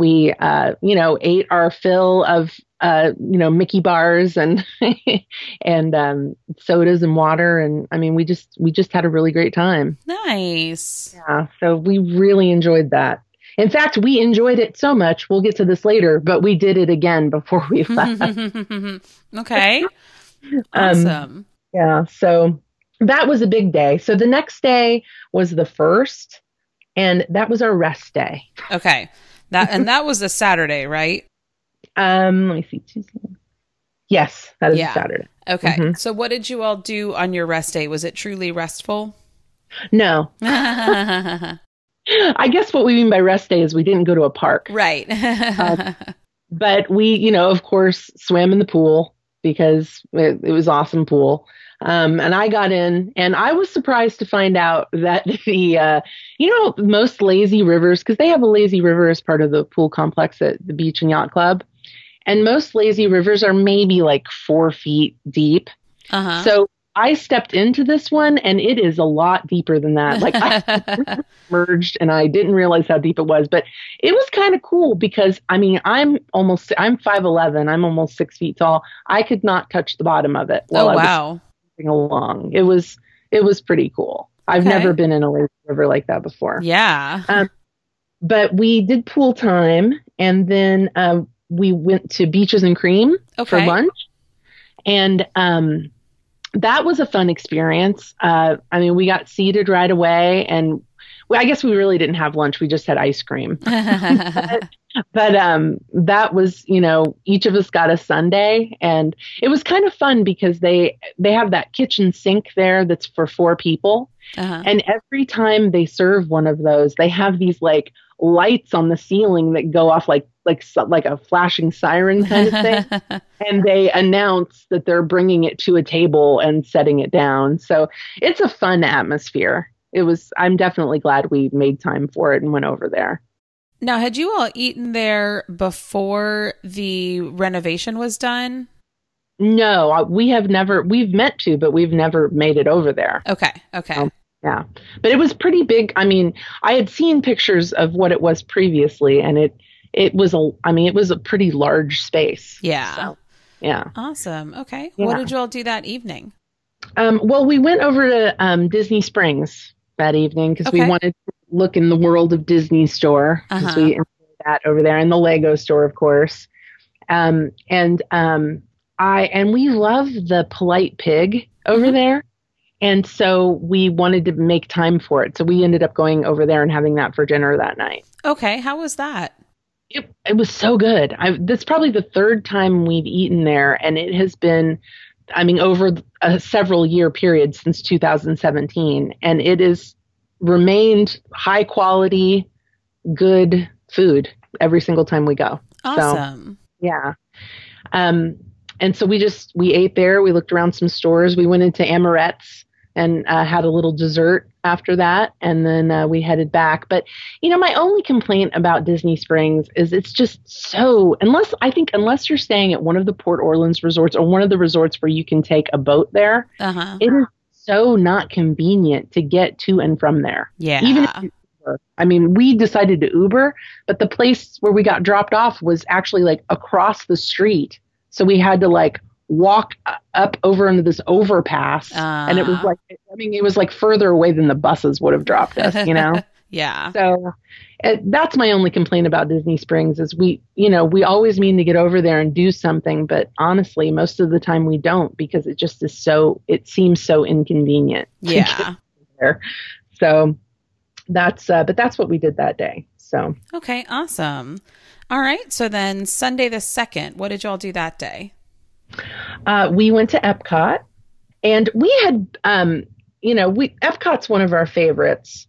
We, uh, you know, ate our fill of uh, you know, Mickey bars and and um, sodas and water, and I mean, we just we just had a really great time. Nice. Yeah, so we really enjoyed that. In fact, we enjoyed it so much. We'll get to this later, but we did it again before we left. okay. Um, awesome. Um, yeah. So that was a big day. So the next day was the first, and that was our rest day. Okay. That and that was a Saturday, right? Um, let me see. Tuesday. Yes, that is yeah. Saturday. Okay. Mm-hmm. So what did you all do on your rest day? Was it truly restful? No. I guess what we mean by rest day is we didn't go to a park. Right. uh, but we, you know, of course, swam in the pool because it, it was awesome pool. Um, and I got in, and I was surprised to find out that the, uh, you know, most lazy rivers, because they have a lazy river as part of the pool complex at the Beach and Yacht Club. And most lazy rivers are maybe like four feet deep. Uh-huh. So I stepped into this one and it is a lot deeper than that. Like I merged and I didn't realize how deep it was, but it was kind of cool because I mean, I'm almost, I'm 5'11, I'm almost six feet tall. I could not touch the bottom of it. oh, wow. Along. It was, it was pretty cool. I've okay. never been in a lazy river like that before. Yeah. Um, but we did pool time and then um, we went to Beaches and Cream okay. for lunch. And um, that was a fun experience. Uh, I mean, we got seated right away, and well, I guess we really didn't have lunch. We just had ice cream. but, but um, that was, you know, each of us got a sundae and it was kind of fun because they they have that kitchen sink there that's for four people, uh-huh. and every time they serve one of those, they have these like lights on the ceiling that go off like like like a flashing siren kind of thing. And they announce that they're bringing it to a table and setting it down. So it's a fun atmosphere. It was i'm definitely glad we made time for it and went over there Now, had you all eaten there before the renovation was done? No, we have never. We've meant to, but we've never made it over there. Okay. Okay. Um, yeah, but it was pretty big. I mean, I had seen pictures of what it was previously, and it it was a. I mean, it was a pretty large space. yeah. So, yeah. Awesome. Okay. Yeah. What did you all do that evening? Um, well, we went over to um, Disney Springs that evening because we wanted to look in the world of Disney store 'cause Uh-huh. we that over there, and the Lego store, of course. Um, and um, I and we love the Polite Pig over Mhm. there, and so we wanted to make time for it. So we ended up going over there and having that for dinner that night. Okay. How was that? It, it was so good. I, that's probably the third time we've eaten there, and it has been, I mean, over a several year period since 2017, and it has remained high quality, good food every single time we go. Awesome. Yeah. Um, and so we just we ate there. We looked around some stores. We went into Amorette's and uh, had a little dessert after that, and then uh, we headed back. But you know, my only complaint about Disney Springs is it's just so unless I think unless you're staying at one of the Port Orleans resorts or one of the resorts where you can take a boat there, Uh huh. it is so not convenient to get to and from there. Yeah. Even if Uber. I mean, we decided to Uber, but the place where we got dropped off was actually like across the street. So we had to like walk uh, up over into this overpass. and it was like, I mean, it was like further away than the buses would have dropped us, you know? yeah. so uh, that's my only complaint about Disney Springs is we, you know, we always mean to get over there and do something, but honestly, most of the time we don't because it just is so, it seems so inconvenient. Yeah. there. So that's, uh, but that's what we did that day. So Okay. Awesome. All right. So then Sunday the 2nd, what did y'all do that day? uh, we went to Epcot and we had, um, you know, we Epcot's one of our favorites.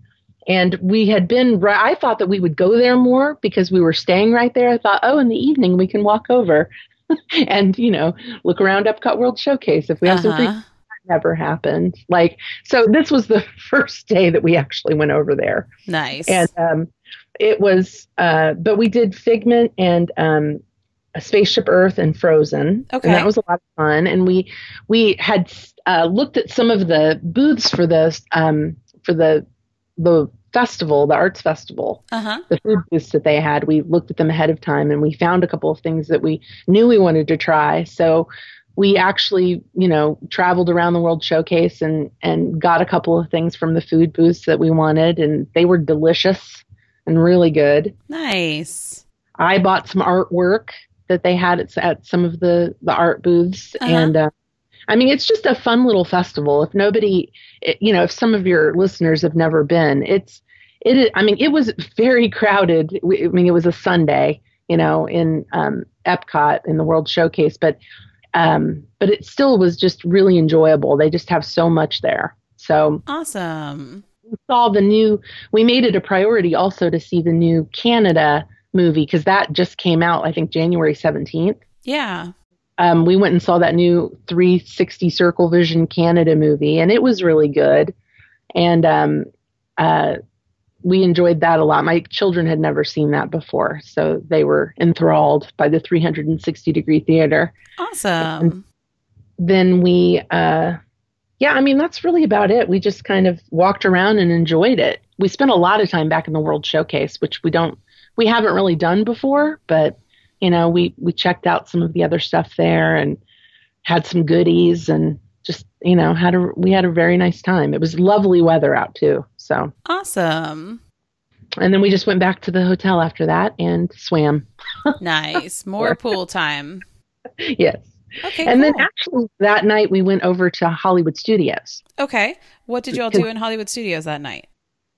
And we had been, I thought that we would go there more because we were staying right there. I thought, oh, in the evening we can walk over and, you know, look around Epcot World Showcase if we have some free Uh-huh. never happened. Like, so this was the first day that we actually went over there. Nice. And um, it was, uh, but we did Figment and um, a Spaceship Earth and Frozen. Okay. And that was a lot of fun. And we we had uh, looked at some of the booths for the um, for the the festival, the arts festival, uh huh. the food booths that they had. We looked at them ahead of time, and we found a couple of things that we knew we wanted to try. So we actually, you know, traveled around the World Showcase and and got a couple of things from the food booths that we wanted, and they were delicious and really good. Nice. I bought some artwork that they had at, at some of the the art booths, Uh-huh. and uh, I mean, it's just a fun little festival. If nobody, you know, if some of your listeners have never been, it's it, I mean, it was very crowded. I mean, it was a Sunday, you know, in um, Epcot in the World Showcase, but um, but it still was just really enjoyable. They just have so much there. So Awesome. we saw the new we made it a priority also to see the new canada movie because that just came out i think january 17th Yeah. Um, we went and saw that new 360 circle vision canada movie and it was really good. And um, uh, we enjoyed that a lot. My children had never seen that before so they were enthralled by the 360 degree theater. Awesome. then we uh yeah i mean that's really about it. We just kind of walked around and enjoyed it. We spent a lot of time back in the world showcase which we don't we haven't really done before but you know we we checked out some of the other stuff there and had some goodies and just you know had a we had a very nice time it was lovely weather out too so Awesome. and then we just went back to the hotel after that and swam Nice. More pool time. yes Okay. and then actually that night we went over to hollywood studios Okay. What did y'all do in Hollywood Studios that night?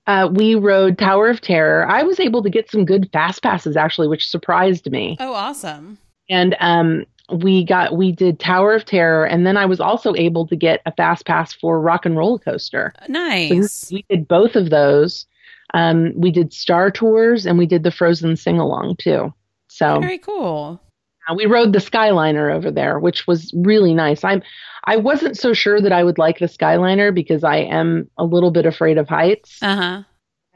Uh, we rode Tower of Terror. I was able to get some good fast passes actually, which surprised me. Oh, awesome. And um, we got we did Tower of Terror, and then I was also able to get a fast pass for Rock and Roller Coaster. So Nice. we did both of those. Um, we did Star Tours, and we did the Frozen sing along too. So Very cool. We rode the Skyliner over there, which was really nice. I'm I wasn't so sure that I would like the Skyliner because I am a little bit afraid of heights. Uh huh.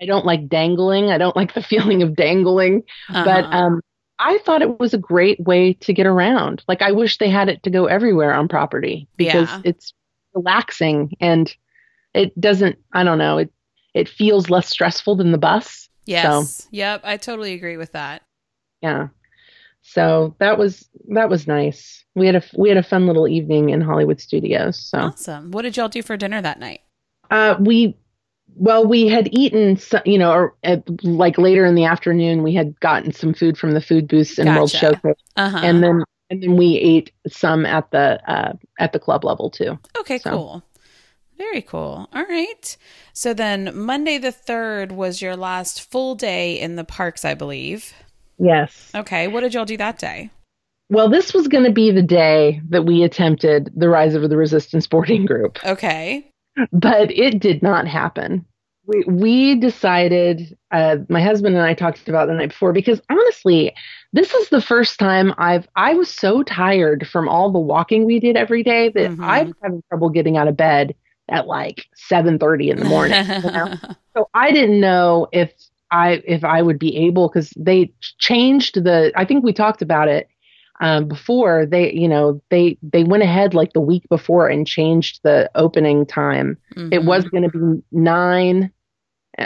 I don't like dangling. I don't like the feeling of dangling. Uh-huh. But um, I thought it was a great way to get around. Like I wish they had it to go everywhere on property because yeah. it's relaxing and it doesn't. I don't know. It it feels less stressful than the bus. Yes. So, yep. I totally agree with that. Yeah. So that was that was nice. We had a we had a fun little evening in Hollywood Studios. So awesome. What did y'all do for dinner that night? Uh, we well, we had eaten, some, you know, or at, like later in the afternoon, we had gotten some food from the food booths in gotcha. World Showcase, uh-huh. and then and then we ate some at the uh, at the club level too. Okay, so. cool. Very cool. All right. So then Monday the 3rd was your last full day in the parks, I believe. Yes. Okay. What did y'all do that day? Well, this was going to be the day that we attempted the Rise of the Resistance boarding group. Okay. But it did not happen. We, we decided, uh, my husband and I talked about the night before because honestly, this is the first time I've, I was so tired from all the walking we did every day that mm-hmm. I was having trouble getting out of bed at like 7:30 in the morning. you know? So I didn't know if I if I would be able because they changed the. I think we talked about it um, before. They you know they they went ahead like the week before and changed the opening time. Mm-hmm. It was going to be nine.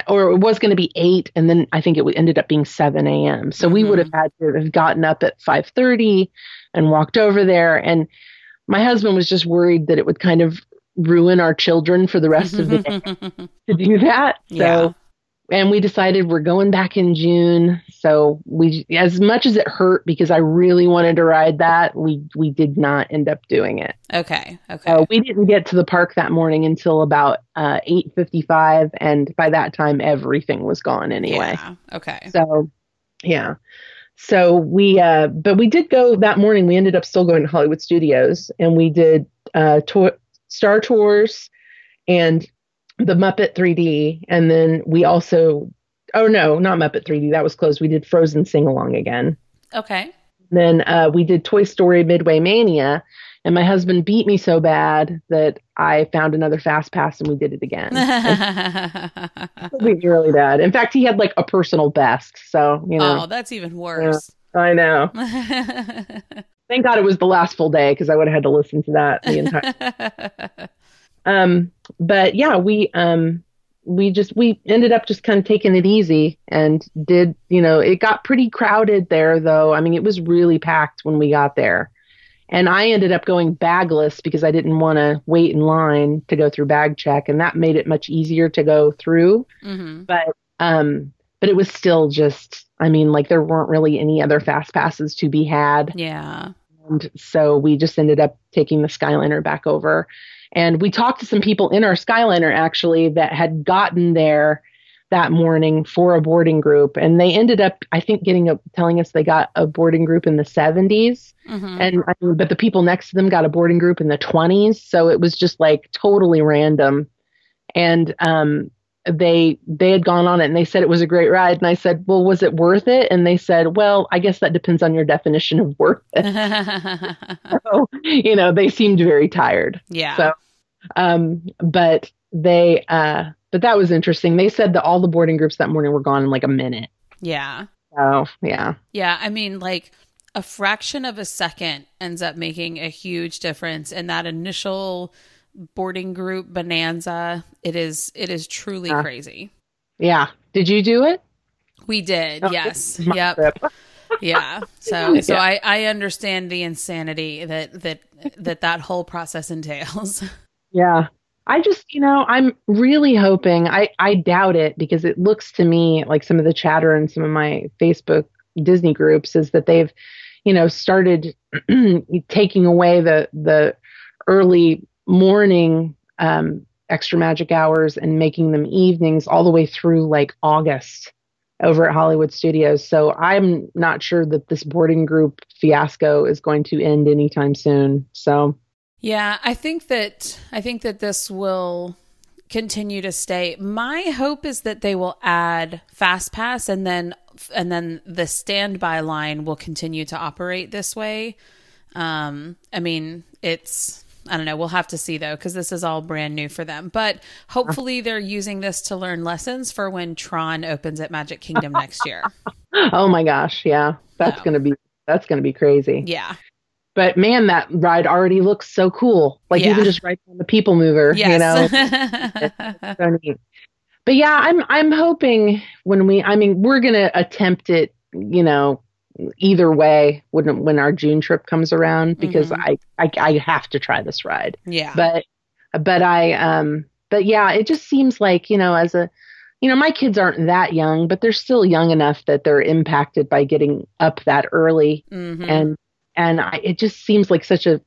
Or it was going to be eight, and then I think it ended up being seven a.m. So mm-hmm. we would have had to have gotten up at five thirty and walked over there. And my husband was just worried that it would kind of ruin our children for the rest of the day to do that. So, yeah. And we decided we're going back in June. So we, as much as it hurt because I really wanted to ride that, we we did not end up doing it. Okay. Okay. Uh, we didn't get to the park that morning until about uh, eight fifty five, and by that time everything was gone anyway. Yeah. Okay. So, yeah. So we, uh, but we did go that morning. We ended up still going to Hollywood Studios, and we did uh, tour Star Tours and the Muppet 3D. And then we also, oh no, not Muppet 3D. That was closed. We did Frozen Sing Along again. Okay. Then uh, we did Toy Story Midway Mania. And my husband beat me so bad that I found another fast pass and we did it again. really bad. In fact, he had like a personal best. So, you know. Oh, that's even worse. Yeah, I know. Thank God it was the last full day because I would have had to listen to that the entire. um, but yeah, we um, we just we ended up just kind of taking it easy and did you know it got pretty crowded there though. I mean it was really packed when we got there, and I ended up going bagless because I didn't want to wait in line to go through bag check, and that made it much easier to go through. Mm-hmm. But um, but it was still just I mean, like there weren't really any other fast passes to be had. Yeah. And so we just ended up taking the Skyliner back over. And we talked to some people in our Skyliner actually that had gotten there that morning for a boarding group. And they ended up, I think, getting a, telling us they got a boarding group in the 70s. Mm-hmm. And but the people next to them got a boarding group in the 20s. So it was just like totally random. And um, they they had gone on it and they said it was a great ride and I said, "Well, was it worth it?" And they said, "Well, I guess that depends on your definition of worth it." so, you know, they seemed very tired. Yeah. So um but they uh but that was interesting. They said that all the boarding groups that morning were gone in like a minute. Yeah. So, yeah. Yeah, I mean like a fraction of a second ends up making a huge difference in that initial boarding group bonanza. It is it is truly uh, crazy. Yeah. Did you do it? We did. Oh, yes. Yep. yeah. So so yeah. I I understand the insanity that that that that whole process entails. Yeah. I just, you know, I'm really hoping. I I doubt it because it looks to me like some of the chatter in some of my Facebook Disney groups is that they've, you know, started taking away the the early morning um, extra magic hours and making them evenings all the way through like August over at Hollywood Studios. So I'm not sure that this boarding group fiasco is going to end anytime soon. So yeah, I think that I think that this will continue to stay. My hope is that they will add Fast Pass and then and then the standby line will continue to operate this way. Um, I mean, it's I don't know. We'll have to see though, because this is all brand new for them. But hopefully, they're using this to learn lessons for when Tron opens at Magic Kingdom next year. oh my gosh, yeah, that's So. gonna be that's gonna be crazy. Yeah. But man, that ride already looks so cool. Like Yeah. even just right on the People Mover, you know. Yes. so neat. But yeah, I'm I'm hoping when we I mean we're gonna attempt it, you know, either way when when our June trip comes around because Mhm. I, I I have to try this ride. yeah. But but I um but yeah, it just seems like, you know, as a you know, my kids aren't that young, but they're still young enough that they're impacted by getting up that early Mhm. and and I, it just seems like such a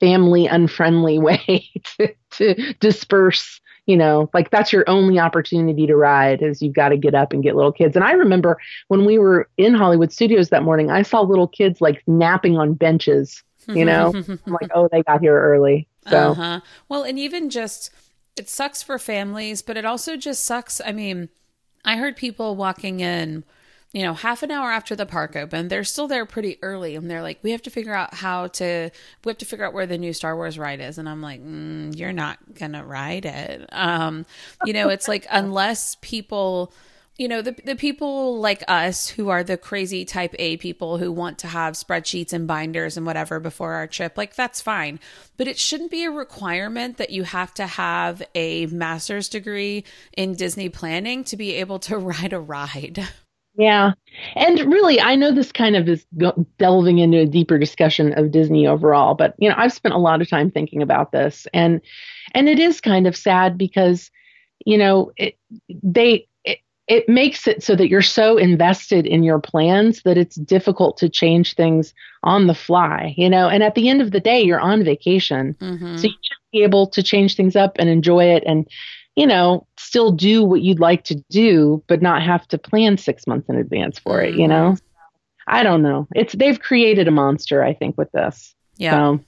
family unfriendly way to, to disperse you know like that's your only opportunity to ride is you've got to get up and get little kids and i remember when we were in hollywood studios that morning i saw little kids like napping on benches you know i'm like oh they got here early so Uh-huh. Well, and even just it sucks for families, but it also just sucks. I mean, I heard people walking in, you know, half an hour after the park opened. They're still there pretty early, and they're like, "We have to figure out how to. We have to figure out where the new Star Wars ride is." And I'm like, mm, "You're not gonna ride it." Um, you know, it's like unless people you know the the people like us who are the crazy type A people who want to have spreadsheets and binders and whatever before our trip like that's fine but it shouldn't be a requirement that you have to have a master's degree in Disney planning to be able to ride a ride. Yeah. And really, I know this kind of is delving into a deeper discussion of Disney overall, but you know, I've spent a lot of time thinking about this and and it is kind of sad because you know, it they it, it makes it so that you're so invested in your plans that it's difficult to change things on the fly, you know. And at the end of the day, you're on vacation. Mhm. So you should be able to change things up and enjoy it and, you know, still do what you'd like to do, but not have to plan six months in advance for it, you know? I don't know. It's they've created a monster, I think, with this. yeah, So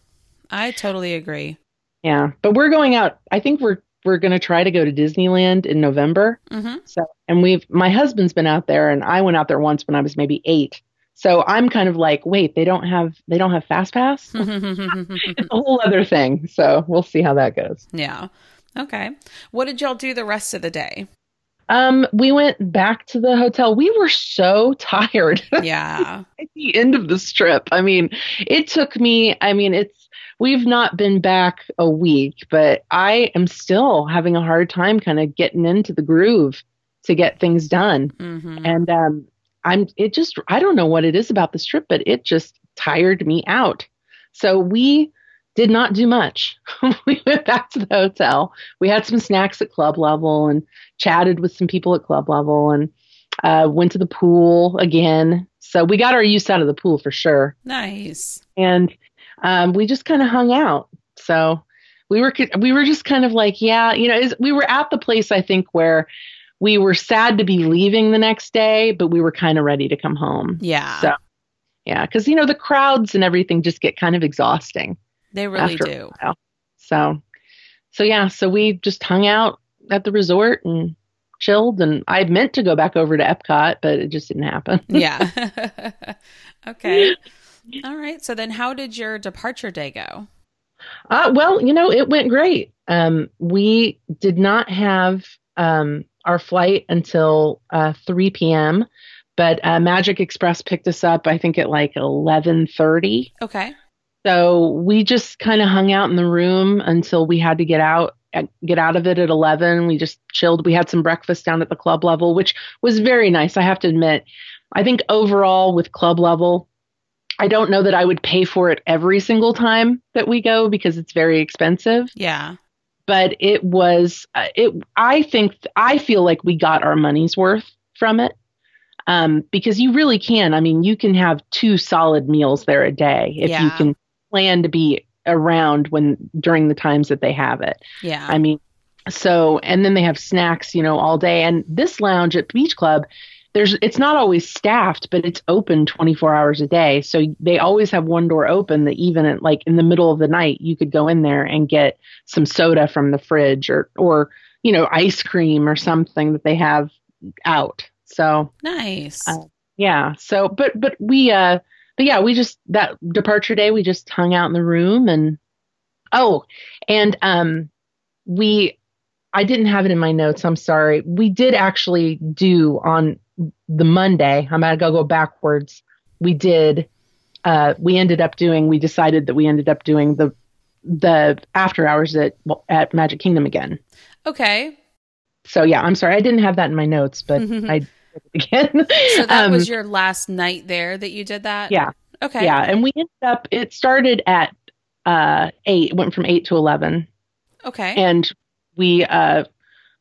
I totally agree. yeah. But we're going out. I think we're we're gonna try to go to Disneyland in November. Mhm. So and we've my husband's been out there and I went out there once when I was maybe eight. So I'm kind of like, wait, they don't have they don't have fast pass? it's a whole other thing. So we'll see how that goes. yeah. Okay. What did y'all do the rest of the day? Um, we went back to the hotel. We were so tired Yeah. at the end of this trip. I mean, it took me, I mean, it's, we've not been back a week, but I am still having a hard time kind of getting into the groove to get things done. hmm And, um, I'm, it just, I don't know what it is about this trip, but it just tired me out. So we did not do much. we went back to the hotel. We had some snacks at club level and chatted with some people at club level and uh, went to the pool again. So we got our use out of the pool for sure. Nice. And um, we just kind of hung out. So we were we were just kind of like, yeah, you know, we were at the place I think where we were sad to be leaving the next day, but we were kind of ready to come home. Yeah. So yeah, because you know the crowds and everything just get kind of exhausting. They really do. So, so yeah, so we just hung out at the resort and chilled. And I meant to go back over to Epcot, but it just didn't happen. Yeah. okay. All right. So then how did your departure day go? Uh, well, you know, it went great. Um, we did not have um, our flight until uh, 3 p.m., but uh, Magic Express picked us up, I think, at like 11:30. Okay. So we just kind of hung out in the room until we had to get out uh, get out of it at 11. We just chilled. We had some breakfast down at the club level, which was very nice. I have to admit. I think overall with club level, I don't know that I would pay for it every single time that we go because it's very expensive, Yeah. but it was uh, it I think I feel like we got our money's worth from it. Um, because you really can. I mean, you can have two solid meals there a day if you can plan to be around when during the times that they have it. Yeah. I mean, so and then they have snacks, you know, all day. And this lounge at Beach Club, there's it's not always staffed, but it's open 24 hours a day. So they always have one door open that even at like in the middle of the night, you could go in there and get some soda from the fridge or or you know ice cream or something that they have out. So nice. uh, yeah. So but but we uh but yeah we just that departure day we just hung out in the room and Oh, and um, we, I didn't have it in my notes. I'm sorry. We did actually do on the Monday. I'm gonna go go backwards. We did. Uh, we ended up doing. We decided that we ended up doing the the after hours at at Magic Kingdom again. Okay. So yeah, I'm sorry. I didn't have that in my notes, but I again. So that Um, was your last night there that you did that? yeah. Okay. Yeah, and we ended up. It started at uh, eight. Went from eight to eleven, Okay. and we uh,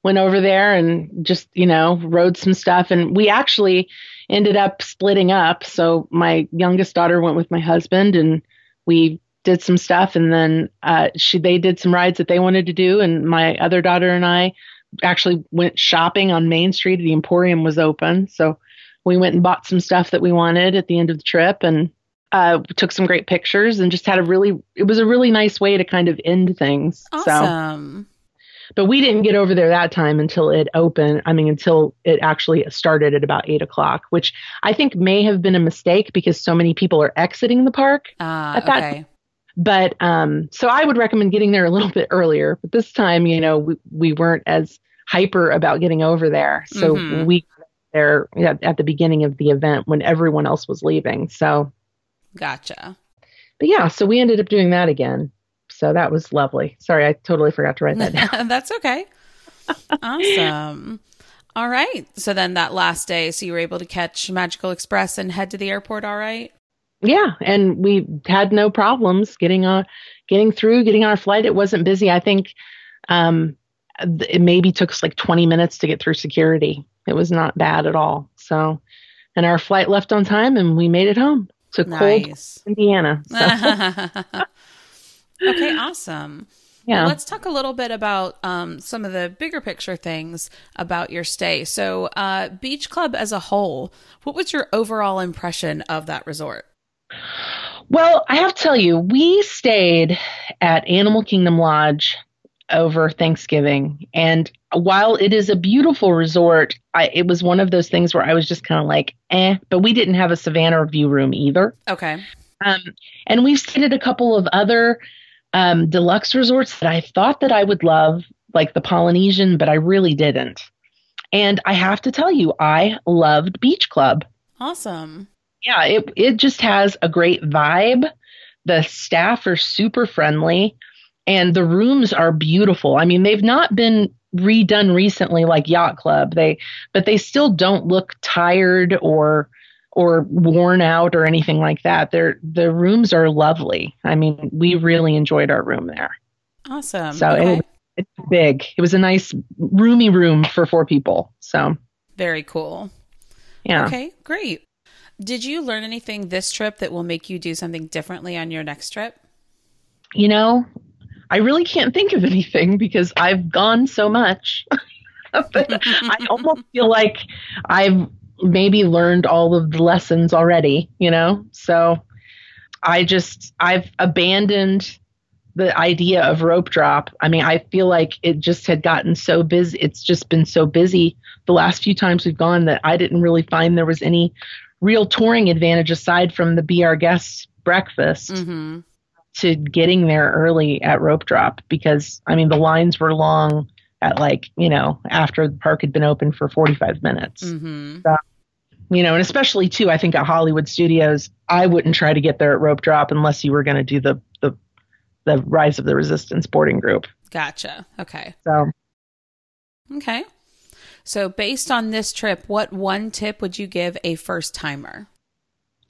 went over there and just you know rode some stuff. And we actually ended up splitting up. So my youngest daughter went with my husband, and we did some stuff. And then uh, she they did some rides that they wanted to do, and my other daughter and I actually went shopping on Main Street. The Emporium was open, so we went and bought some stuff that we wanted at the end of the trip, and uh, took some great pictures and just had a really it was a really nice way to kind of end things so awesome. but we didn't get over there that time until it opened i mean until it actually started at about eight o'clock which i think may have been a mistake because so many people are exiting the park Ah, At that- okay. but um so i would recommend getting there a little bit earlier but this time you know we, we weren't as hyper about getting over there so Mhm. we got there at, at the beginning of the event when everyone else was leaving so Gotcha. but yeah, so we ended up doing that again. So that was lovely. Sorry, I totally forgot to write that down. That's okay. Awesome. All right. So then that last day, so you were able to catch Magical Express and head to the airport, all right? yeah, and we had no problems getting on, getting through, getting on our flight. It wasn't busy. I think um, it maybe took us like 20 minutes to get through security. It was not bad at all. So, and our flight left on time, and we made it home to cold Indiana. So, okay, awesome. yeah. Well, let's talk a little bit about um, some of the bigger picture things about your stay. So, uh, Beach Club as a whole, what was your overall impression of that resort? Well, I have to tell you, we stayed at Animal Kingdom Lodge over Thanksgiving. And while it is a beautiful resort, I, it was one of those things where I was just kind of like, eh, but we didn't have a Savannah view room either. Okay. Um, and we've stayed at a couple of other um, deluxe resorts that I thought that I would love, like the Polynesian, but I really didn't. And I have to tell you, I loved Beach Club Awesome. yeah, it it just has a great vibe. The staff are super friendly and the rooms are beautiful. I mean, they've not been redone recently like Yacht Club. They but they still don't look tired or or worn out or anything like that. They're the rooms are lovely. I mean, we really enjoyed our room there. Awesome. So okay. it, it's big. It was a nice roomy room for four people. So, Very cool. yeah. Okay, great. Did you learn anything this trip that will make you do something differently on your next trip? You know, I really can't think of anything because I've gone so much. I almost feel like I've maybe learned all of the lessons already, you know? So I just, I've abandoned the idea of rope drop. I mean, I feel like it just had gotten so busy. It's just been so busy the last few times we've gone that I didn't really find there was any real touring advantage aside from the Be Our Guests breakfast Mm-hmm. To getting there early at rope drop because I mean the lines were long at like you know after the park had been open for 45 minutes Mm-hmm. you know and especially too I think at Hollywood Studios I wouldn't try to get there at rope drop unless you were going to do the the the Rise of the Resistance boarding group Gotcha. Okay. so Okay. So, based on this trip, what one tip would you give a first timer?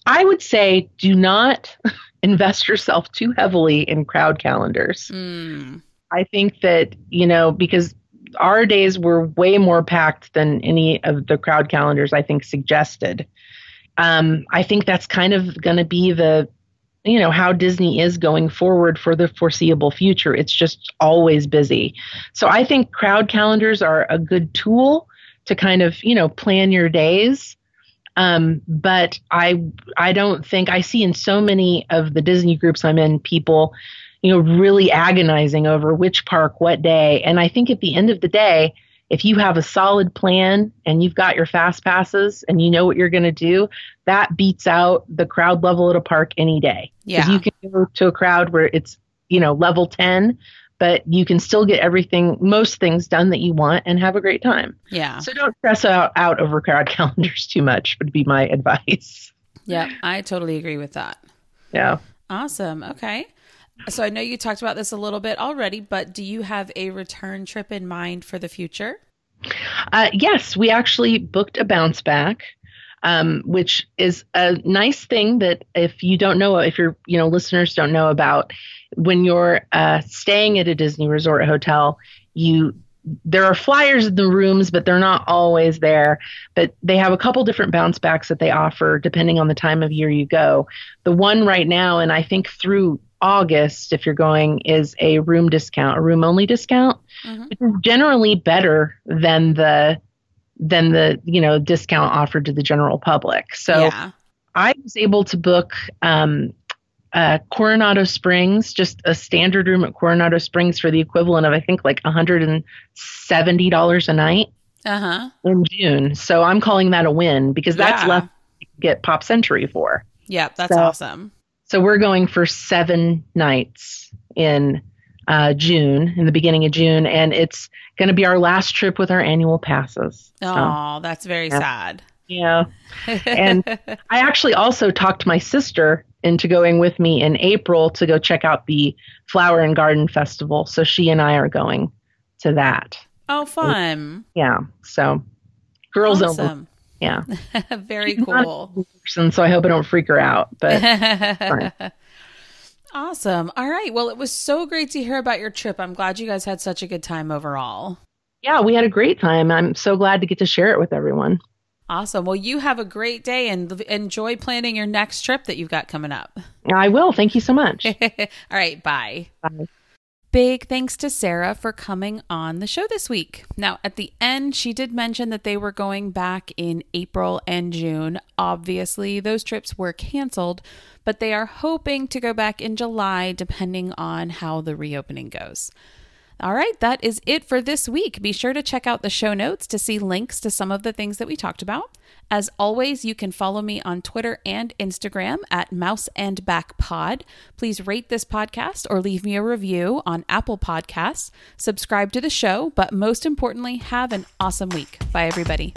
I would say do not invest yourself too heavily in crowd calendars Mm, I think that, you know, because our days were way more packed than any of the crowd calendars I think suggested. Um, I think that's kind of going to be the, you know, how Disney is going forward for the foreseeable future. It's just always busy. So I think crowd calendars are a good tool to kind of, you know, plan your days. Um, but I, I don't think I see in so many of the Disney groups I'm in people, you know, really agonizing over which park, what day. And I think at the end of the day, if you have a solid plan and you've got your fast passes and you know what you're going to do, that beats out the crowd level at a park any day. yeah. you can go to a crowd where it's you know, level 10, but you can still get everything, most things done that you want and have a great time. Yeah. So don't stress out, out over crowd calendars too much, would be my advice. Yeah, I totally agree with that. Yeah. Awesome. Okay. So I know you talked about this a little bit already, but do you have a return trip in mind for the future? Uh, yes, we actually booked a bounce back. Um, which is a nice thing that if you don't know, if your you know listeners don't know about, when you're uh, staying at a Disney Resort hotel, you there are flyers in the rooms, but they're not always there. But they have a couple different bounce backs that they offer depending on the time of year you go. The one right now, and I think through August, if you're going, is a room discount, a room only discount, mm-hmm. which is generally better than the than the you know discount offered to the general public. So yeah. I was able to book um, uh, Coronado Springs, just a standard room at Coronado Springs for the equivalent of I think like $170 a night uh-huh. in June. So I'm calling that a win because that's yeah. left to get Pop Century for. Yeah, that's so, awesome. So we're going for seven nights in uh, June, in the beginning of June, and it's going to be our last trip with our annual passes. So, oh, that's very yeah. sad. Yeah. and I actually also talked to my sister into going with me in April to go check out the Flower and Garden Festival. So she and I are going to that. Oh, fun. Yeah. So girls awesome. only. Yeah. Very She's cool. Person, so I hope I don't freak her out. But awesome. All right. Well, it was so great to hear about your trip. I'm glad you guys had such a good time overall. Yeah, we had a great time. I'm so glad to get to share it with everyone. Awesome. Well, you have a great day and enjoy planning your next trip that you've got coming up. I will. Thank you so much. All right. Bye. Bye. Big thanks to Sarah for coming on the show this week. Now, at the end, she did mention that they were going back in April and June. Obviously, those trips were canceled, but they are hoping to go back in July depending on how the reopening goes. All right, that is it for this week. Be sure to check out the show notes to see links to some of the things that we talked about. As always, you can follow me on Twitter and Instagram at Mouse and Back Pod. Please rate this podcast or leave me a review on Apple Podcasts. Subscribe to the show, but most importantly, have an awesome week. Bye, everybody.